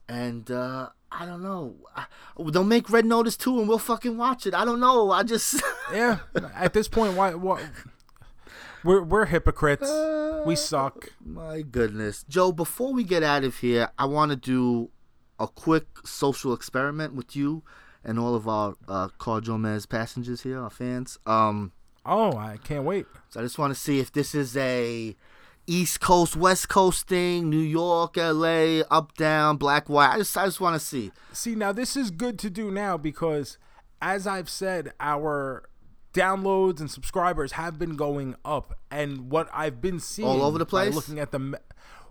And uh, I don't know. I, they'll make Red Notice 2 and we'll fucking watch it. I don't know. I just. Yeah. At this point, why? why we're we're hypocrites. Uh, we suck. My goodness. Joe, before we get out of here, I want to do a quick social experiment with you and all of our uh, CarJoeMeZ passengers here, our fans. Um, Oh, I can't wait. so I just want to see if this is a East Coast, West Coast thing, New York, LA, up, down, black, white. I just, I just want to see. See, now this is good to do now because, as I've said, our downloads and subscribers have been going up, and what I've been seeing All over the place? looking at the,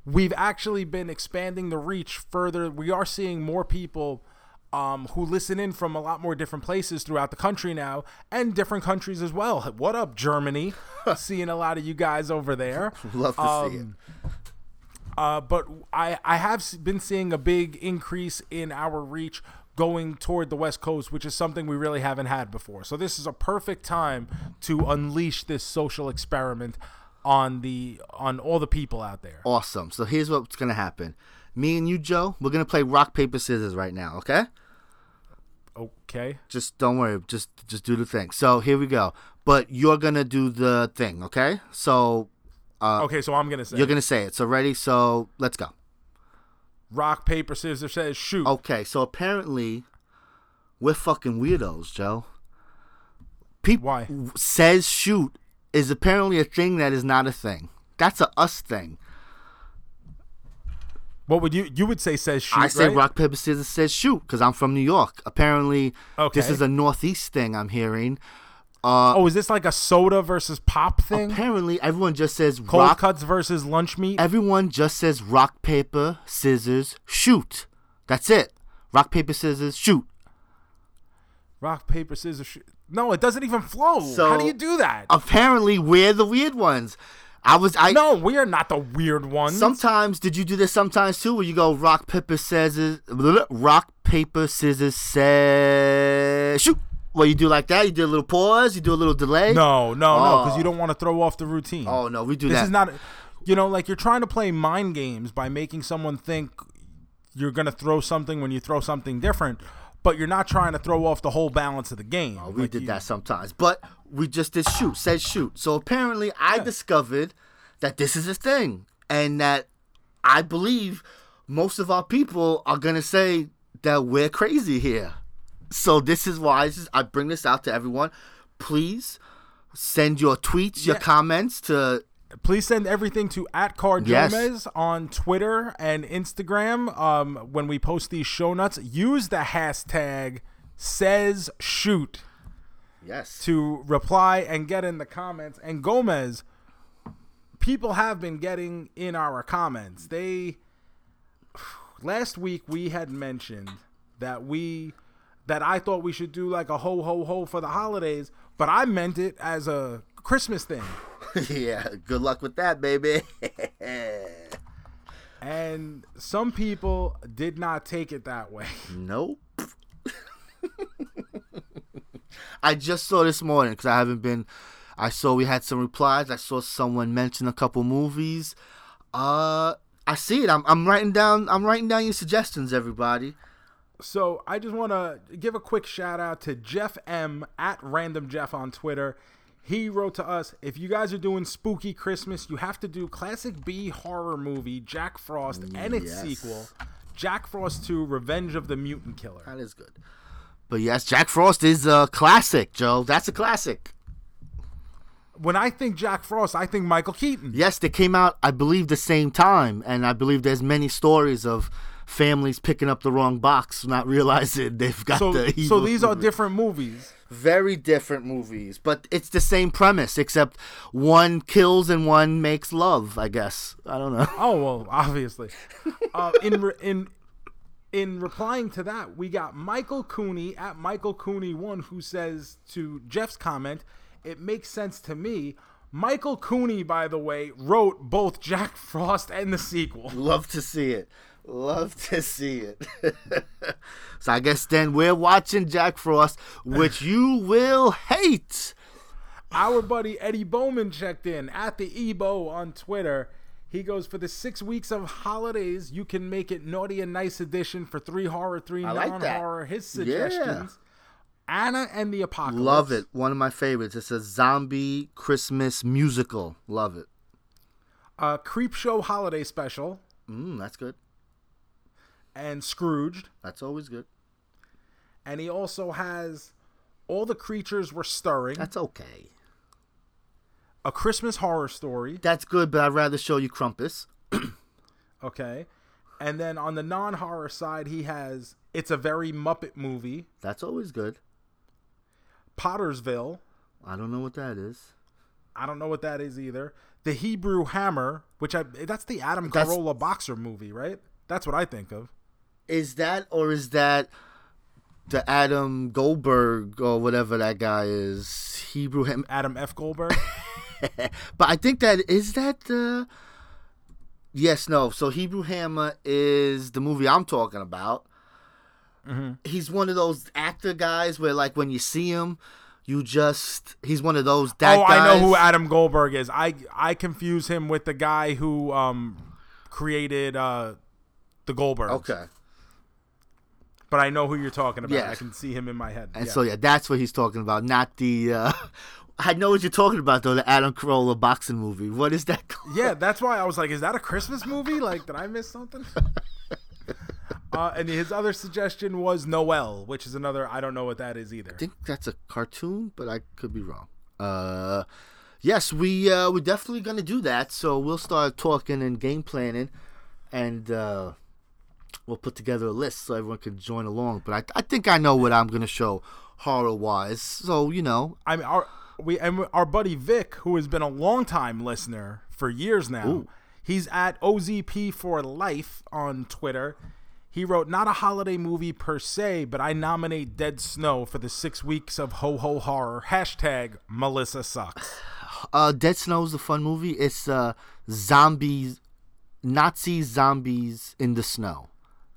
we've actually been expanding the reach further. We are seeing more people. Um, who listen in from a lot more different places throughout the country now and different countries as well. What up, Germany? Seeing a lot of you guys over there. Love to see it. Um, Uh, but I, I have been seeing a big increase in our reach going toward the West Coast, which is something we really haven't had before. So this is a perfect time to unleash this social experiment on the on all the people out there. Awesome. So here's what's going to happen. Me and you, Joe, we're going to play rock, paper, scissors right now, okay? Okay. Just don't worry. Just just do the thing. So here we go. But you're going to do the thing, okay? So uh, Okay, so I'm gonna say you're going to say it. So ready? So let's go. rock paper scissors says shoot. Okay, so apparently we're fucking weirdos, Joe. People Why? says shoot is apparently a thing that is not a thing. That's a us thing. What would you you would say says shoot? I say right? rock paper scissors says shoot because I'm from New York. Apparently, this is a northeast thing I'm hearing. Uh, Oh, is this like a soda versus pop thing? apparently, everyone just says Cold rock. cuts versus lunch meat. Everyone just says rock paper scissors shoot. That's it. Rock paper scissors shoot. Rock paper scissors shoot. No, it doesn't even flow. So- How do you do that? Apparently, we're the weird ones. I was I. no, we are not the weird ones. Sometimes did you do this sometimes too, where you go rock paper scissors, rock paper scissors says shoot. Well, you do like that. You do a little pause. You do a little delay. No, no, no, because Oh. you don't want to throw off the routine. Oh no, we do that. this is not. You know, like you're trying to play mind games by making someone think you're gonna throw something when you throw something different, but you're not trying to throw off the whole balance of the game. Oh, we Like did you- that sometimes, but we just did shoot. Said shoot. So apparently, I discovered that this is a thing, and that I believe most of our people are gonna say that we're crazy here. So this is why this is- I bring this out to everyone. Please send your tweets, your comments to Please send everything to at Card Yes. Gomez on Twitter and Instagram. Um, when we post these show notes, use the hashtag says shoot yes. to reply and get in the comments. And Gomez, people have been getting in our comments. They last week we had mentioned that we that I thought we should do like a ho ho ho for the holidays, but I meant it as a Christmas thing. yeah. Good luck with that, baby. And some people did not take it that way. Nope. I just saw this morning because I haven't been. I saw we had some replies. I saw someone mention a couple movies. Uh, I see it. I'm, I'm writing down. I'm writing down your suggestions, everybody. So I just want to give a quick shout out to Jeff M at Random Jeff on Twitter. He wrote to us, if you guys are doing spooky Christmas, you have to do classic B horror movie Jack Frost and its Yes. sequel, Jack Frost 2 Revenge of the Mutant Killer. That is good. But yes, Jack Frost is a classic, Joe. That's a classic. When I think Jack Frost, I think Michael Keaton. Yes, they came out, I believe, the same time, and I believe there's many stories of families picking up the wrong box, not realizing they've got So, the. so evil these are different movies. very different movies, but it's the same premise, except one kills and one makes love. I guess I don't know. Oh well, obviously. uh, in re- in in replying to that, we got Michael Cooney at Michael Cooney one who says to Jeff's comment, "It makes sense to me. Michael Cooney, by the way, wrote both Jack Frost and the sequel. Love to see it. Love to see it. so I guess then we're watching Jack Frost, which you will hate. Our buddy Eddie Bowman checked in at the Ebo on Twitter. He goes for the six weeks of holidays. You can make it naughty and nice edition for three horror, three I non-horror. His suggestions: Anna and the Apocalypse. Love it. One of my favorites. It's a zombie Christmas musical. Love it. Uh, Creep Show holiday special Mm, that's good. And Scrooged. That's always good. And he also has all the creatures were stirring. That's okay. a Christmas horror story. That's good, but I'd rather show you Krampus. Okay. And then on the non horror side, he has It's a Very Muppet Movie, That's always good. Pottersville. I don't know what that is. I don't know what that is either. The Hebrew Hammer, which I that's the Adam That's- Carolla boxer movie, right? That's what I think of. Is that or is that the Adam Goldberg or whatever that guy is? Hebrew him. Adam F. Goldberg. But I think that is that the. Yes, no. So Hebrew Hammer is the movie I'm talking about. Mm-hmm. He's one of those actor guys where, like, when you see him, you just he's one of those that oh, guys. I know who Adam Goldberg is. I I confuse him with the guy who um created uh the Goldberg. Okay, But I know who you're talking about. Yeah. I can see him in my head. and Yeah. so yeah, that's what he's talking about, not the. uh I know what you're talking about though. The Adam Carolla boxing movie. What is that called? Yeah, that's why I was like, is that a Christmas movie? Like, did I miss something? uh, and his other suggestion was Noel, which is another, I don't know what that is either. I think that's a cartoon, but I could be wrong. Uh, yes, we uh, we're definitely gonna do that. So we'll start talking and game planning, and uh, we'll put together a list so everyone can join along. But I, I think I know what I'm gonna show horror wise. So you know, I mean, our, we, and our buddy Vic, who has been a long time listener for years now, Ooh. he's at OZP for life on Twitter. He wrote, not a holiday movie per se, but I nominate Dead Snow for the six weeks of ho ho horror. Hashtag Melissa sucks. uh, Dead Snow is a fun movie. It's uh, zombies, Nazi zombies in the snow.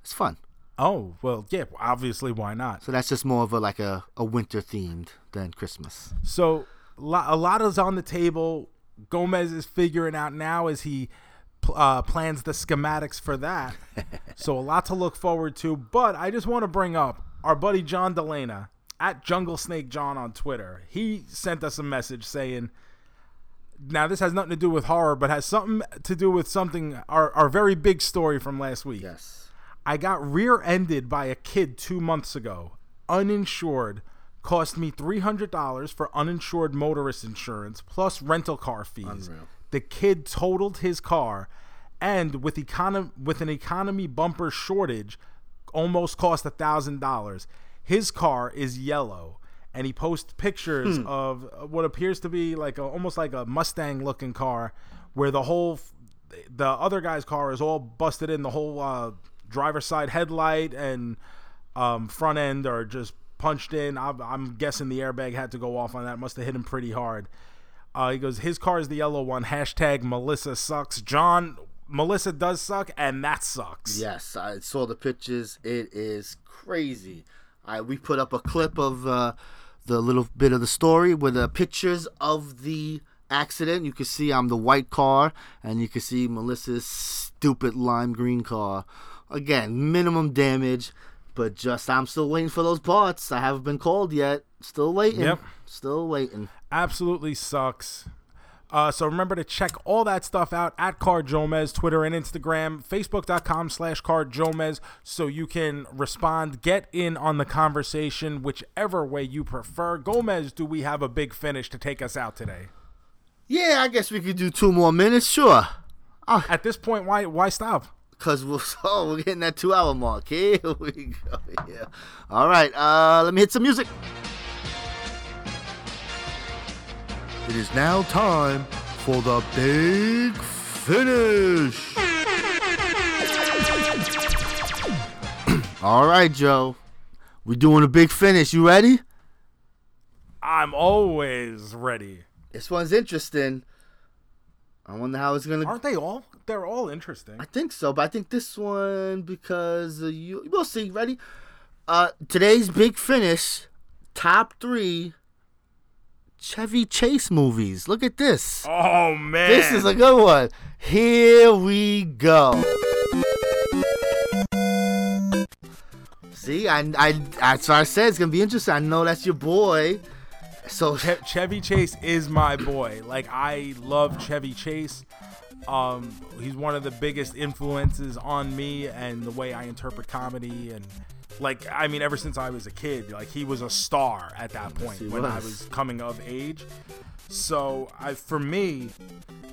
It's fun. Oh, well, yeah, obviously, why not? So that's just more of a like a, a winter themed than Christmas. So a lot is on the table. Gomez is figuring out now as he uh, plans the schematics for that. so a lot to look forward to. But I just want to bring up our buddy John Delana at Jungle Snake John on Twitter. He sent us a message saying, "Now this has nothing to do with horror, but has something to do with something our our very big story from last week." Yes. I got rear ended by a kid two months ago, uninsured. Cost me $300 for uninsured motorist insurance plus rental car fees. Unreal. The kid totaled his car and with econom- with an economy bumper shortage almost cost $1000. His car is yellow and he posts pictures of what appears to be like a, almost like a Mustang looking car where the whole the other guy's car is all busted in the whole uh, driver's side headlight and um, front end are just punched in. I'm, guessing the airbag had to go off on that. Must have hit him pretty hard. Uh, he goes, his car is the yellow one. Hashtag Melissa sucks. John, Melissa does suck, and that sucks. Yes, I saw the pictures. It is crazy. I we put up a clip of uh, the little bit of the story with the pictures of the accident. You can see I'm the white car, and you can see Melissa's stupid lime green car. Again, minimum damage, but just I'm still waiting for those parts. I haven't been called yet. Still waiting. Yep. Still waiting. absolutely sucks. Uh, so remember to check all that stuff out at CarJoeMeZ, Twitter and Instagram, Facebook.com slash CarJoeMeZ, so you can respond, get in on the conversation, whichever way you prefer. Gomez, do we have a big finish to take us out today? Yeah, I guess we could do two more minutes. Sure. At this point, why why stop? Cause we're oh, we're getting that two hour mark. Here we go. Yeah. All right. Uh, let me hit some music. It is now time for the big finish. All right, Joe. We're doing a big finish. You ready? I'm always ready. This one's interesting. I wonder how it's gonna. Aren't they all? They're all interesting. I think so, but I think this one because uh, you. We'll see. Ready? Uh, today's big finish, top three. Chevy Chase movies. Look at this. Oh man, This is a good one. Here we go. See, I, I, that's what I said. It's gonna be interesting. I know that's your boy. So Che- Chevy Chase is my boy. Like I love Chevy Chase. Um, he's one of the biggest influences on me and the way I interpret comedy and like I mean ever since I was a kid, like he was a star at that point he when I was. was coming of age. So I for me,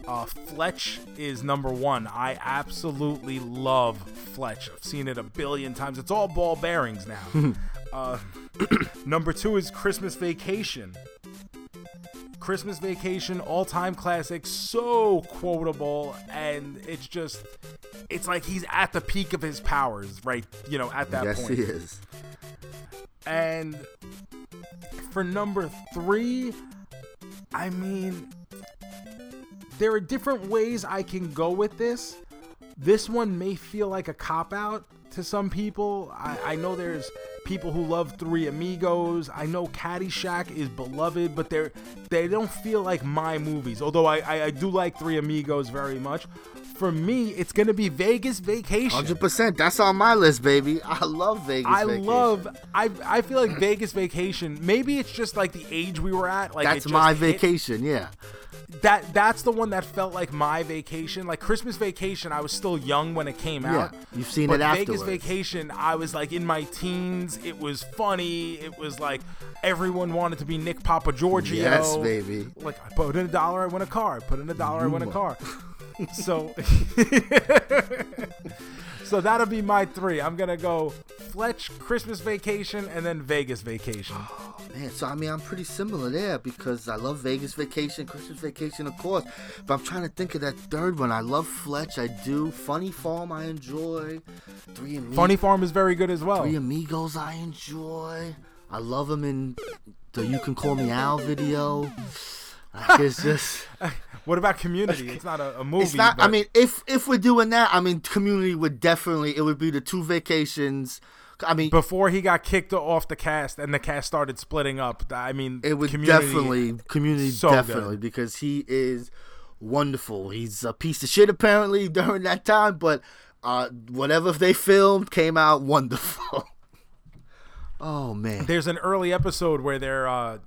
uh, Fletch is number one. I absolutely love Fletch. I've seen it a billion times. It's all ball bearings now. uh, number two is Christmas Vacation. Christmas Vacation, all time classic, so quotable, and it's just, it's like he's at the peak of his powers, right? You know, at that yes, point. he is. And for number three, I mean, there are different ways I can go with this. This one may feel like a cop out to some people. I, I know there's people who love Three Amigos. I know Caddyshack is beloved, but they're they don't feel like my movies. Although I, I, I do like Three Amigos very much. For me, it's gonna be Vegas Vacation. Hundred percent. That's on my list, baby. I love Vegas. I Vacation. love. I I feel like Vegas Vacation. Maybe it's just like the age we were at. Like That's my hit- vacation. Yeah. That that's the one that felt like my vacation. Like Christmas Vacation, I was still young when it came out. Yeah, out. you've seen but it Vegas. Vacation, I was like in my teens. It was funny. It was like everyone wanted to be Nick Papagiorgio. Yes, baby. Like I put in a dollar, I win a car. I put in a dollar, I win a car. so, so that'll be my three. I'm gonna go Fletch, Christmas Vacation, and then Vegas Vacation. Oh, man, so I mean, I'm pretty similar there because I love Vegas Vacation, Christmas Vacation, of course. But I'm trying to think of that third one. I love Fletch. I do. Funny Farm, I enjoy. Three Amigos. Funny Farm is very good as well. Three Amigos, I enjoy. I love them in the "You Can Call Me Al" video. Like, it's just. What about Community? It's not a, a movie. It's not. I mean, if if we're doing that, I mean, Community would definitely. It would be the two vacations. I mean, before he got kicked off the cast and the cast started splitting up, I mean, It would Community- definitely community so definitely good. because he is wonderful. He's a piece of shit apparently during that time, but uh, whatever they filmed came out wonderful. oh man, There's an early episode where they're uh,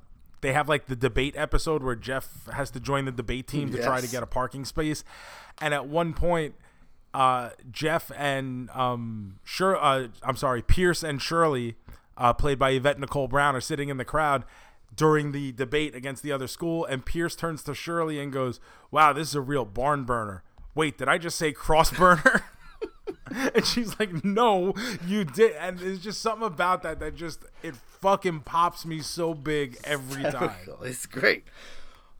they have like the debate episode where Jeff has to join the debate team to try to get a parking space, and at one point, uh, Jeff and um, sure, uh, I'm sorry, Pierce and Shirley, uh, played by Yvette Nicole Brown, are sitting in the crowd during the debate against the other school, and Pierce turns to Shirley and goes, "Wow, this is a real barn burner." Wait, did I just say cross burner? and she's like, "No, you did." And there's just something about that that just it fucking pops me so big every time. it's great.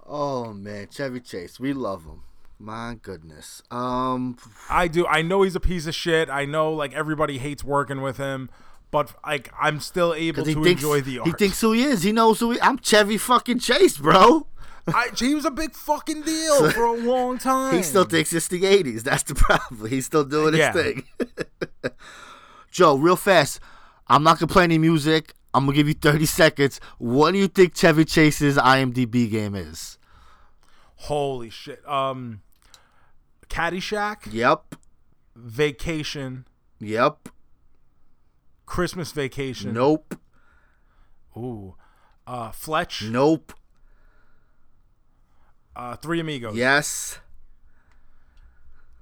Oh man, Chevy Chase, we love him. My goodness. Um, I do. I know he's a piece of shit. I know like everybody hates working with him, but like I'm still able to thinks enjoy the art. he thinks who he is. He knows who he. I'm Chevy fucking Chase, bro. I, he was a big fucking deal for a long time. He still thinks it's the 80s. That's the problem. He's still doing his Yeah. thing. Joe, real fast. I'm not going to play any music. I'm going to give you 30 seconds. What do you think Chevy Chase's IMDb game is? Holy shit. Um, Caddyshack, Yep. Vacation, Yep. Christmas Vacation. Nope. Ooh. Uh, Fletch, Nope. Uh, Three Amigos. Yes.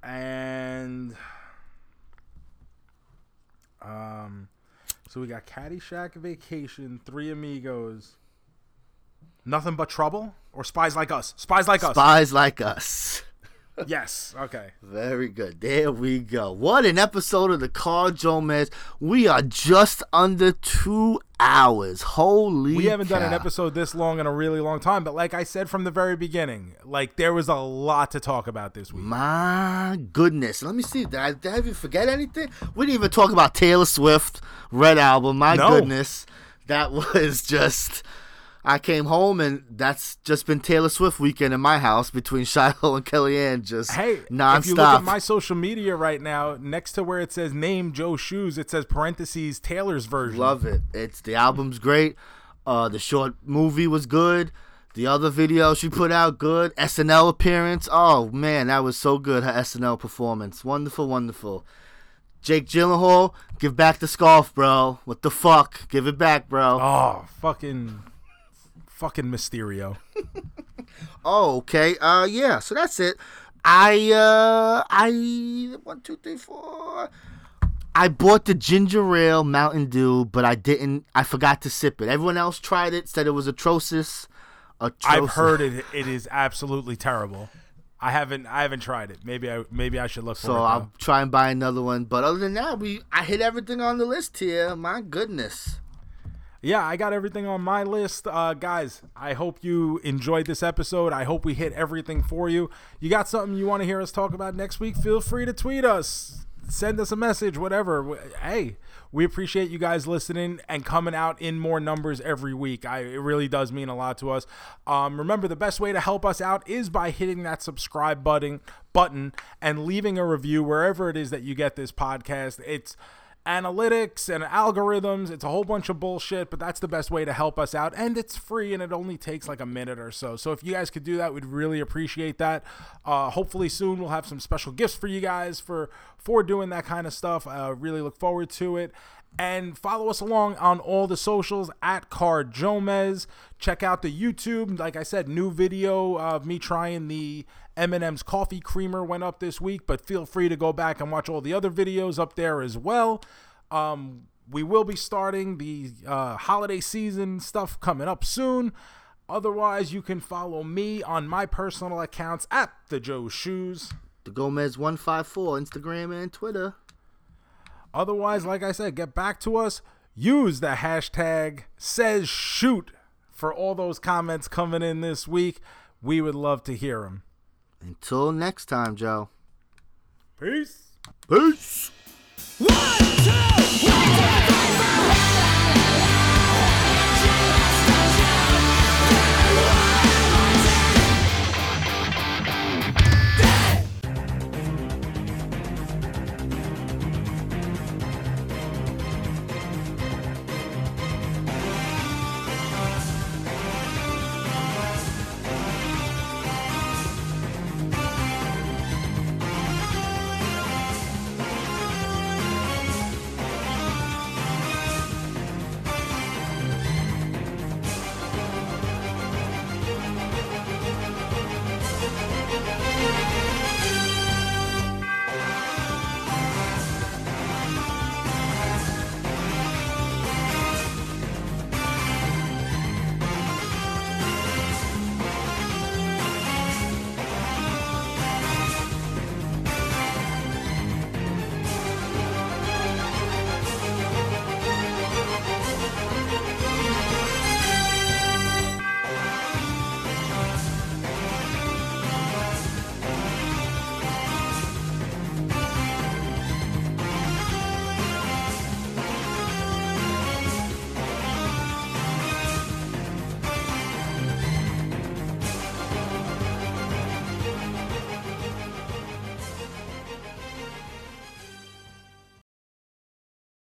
And um so we got Caddyshack Vacation, Three Amigos. Nothing but trouble? Or Spies Like Us? Spies Like Us. Spies like us. Yes. Okay. Very good. There we go. What an episode of the CarJoeMeZ. We are just under two hours. Holy We haven't done an episode this long in a really long time, but like I said from the very beginning, like there was a lot to talk about this week. My goodness. Let me see. Did I, did I even forget anything? We didn't even talk about Taylor Swift, Red Album. My No. goodness. That was just. I came home and that's just been Taylor Swift weekend in my house between Shiloh and Kellyanne, just Hey, nonstop. if you look at my social media right now, next to where it says name Joe Shoes, it says parentheses Taylor's version. Love it. It's the album's great. Uh, the short movie was good. The other video she put out good. SNL appearance. Oh man, that was so good. Her SNL performance. Wonderful, wonderful. Jake Gyllenhaal, give back the scarf, bro. What the fuck? Give it back, bro. Oh, fucking, fucking Mysterio. Oh, okay. Uh, yeah. So that's it. I uh, I one, two, three, four. I bought the ginger ale Mountain Dew, but I didn't. I forgot to sip it. Everyone else tried it, said it was atrocious. atrocious. I've heard it. It is absolutely terrible. I haven't. I haven't tried it. Maybe I. Maybe I should look for So. I'll now. try and buy another one. But other than that, we I hit everything on the list here. My goodness. Yeah, I got everything on my list, uh, guys. I hope you enjoyed this episode. I hope we hit everything for you. You got something you want to hear us talk about next week? Feel free to tweet us, send us a message, whatever. Hey, we appreciate you guys listening and coming out in more numbers every week. I, it really does mean a lot to us. Um, remember, the best way to help us out is by hitting that subscribe button button and leaving a review wherever it is that you get this podcast. It's analytics and algorithms. It's a whole bunch of bullshit, but that's the best way to help us out. And it's free and it only takes like a minute or so. So if you guys could do that, we'd really appreciate that. Uh, hopefully soon we'll have some special gifts for you guys for for doing that kind of stuff. Uh, really look forward to it. And follow us along on all the socials at CarJoeMeZ. Check out the YouTube. Like I said, new video of me trying the M&M's coffee creamer went up this week, but feel free to go back and watch all the other videos up there as well. Um, we will be starting the uh, holiday season stuff coming up soon. Otherwise, you can follow me on my personal accounts at the Joe Shoes. The Gomez one five four Instagram and Twitter. Otherwise, like I said, get back to us. Use the hashtag says shoot for all those comments coming in this week. We would love to hear them. Until next time, Joe. Peace. Peace. One, two, one, two, three.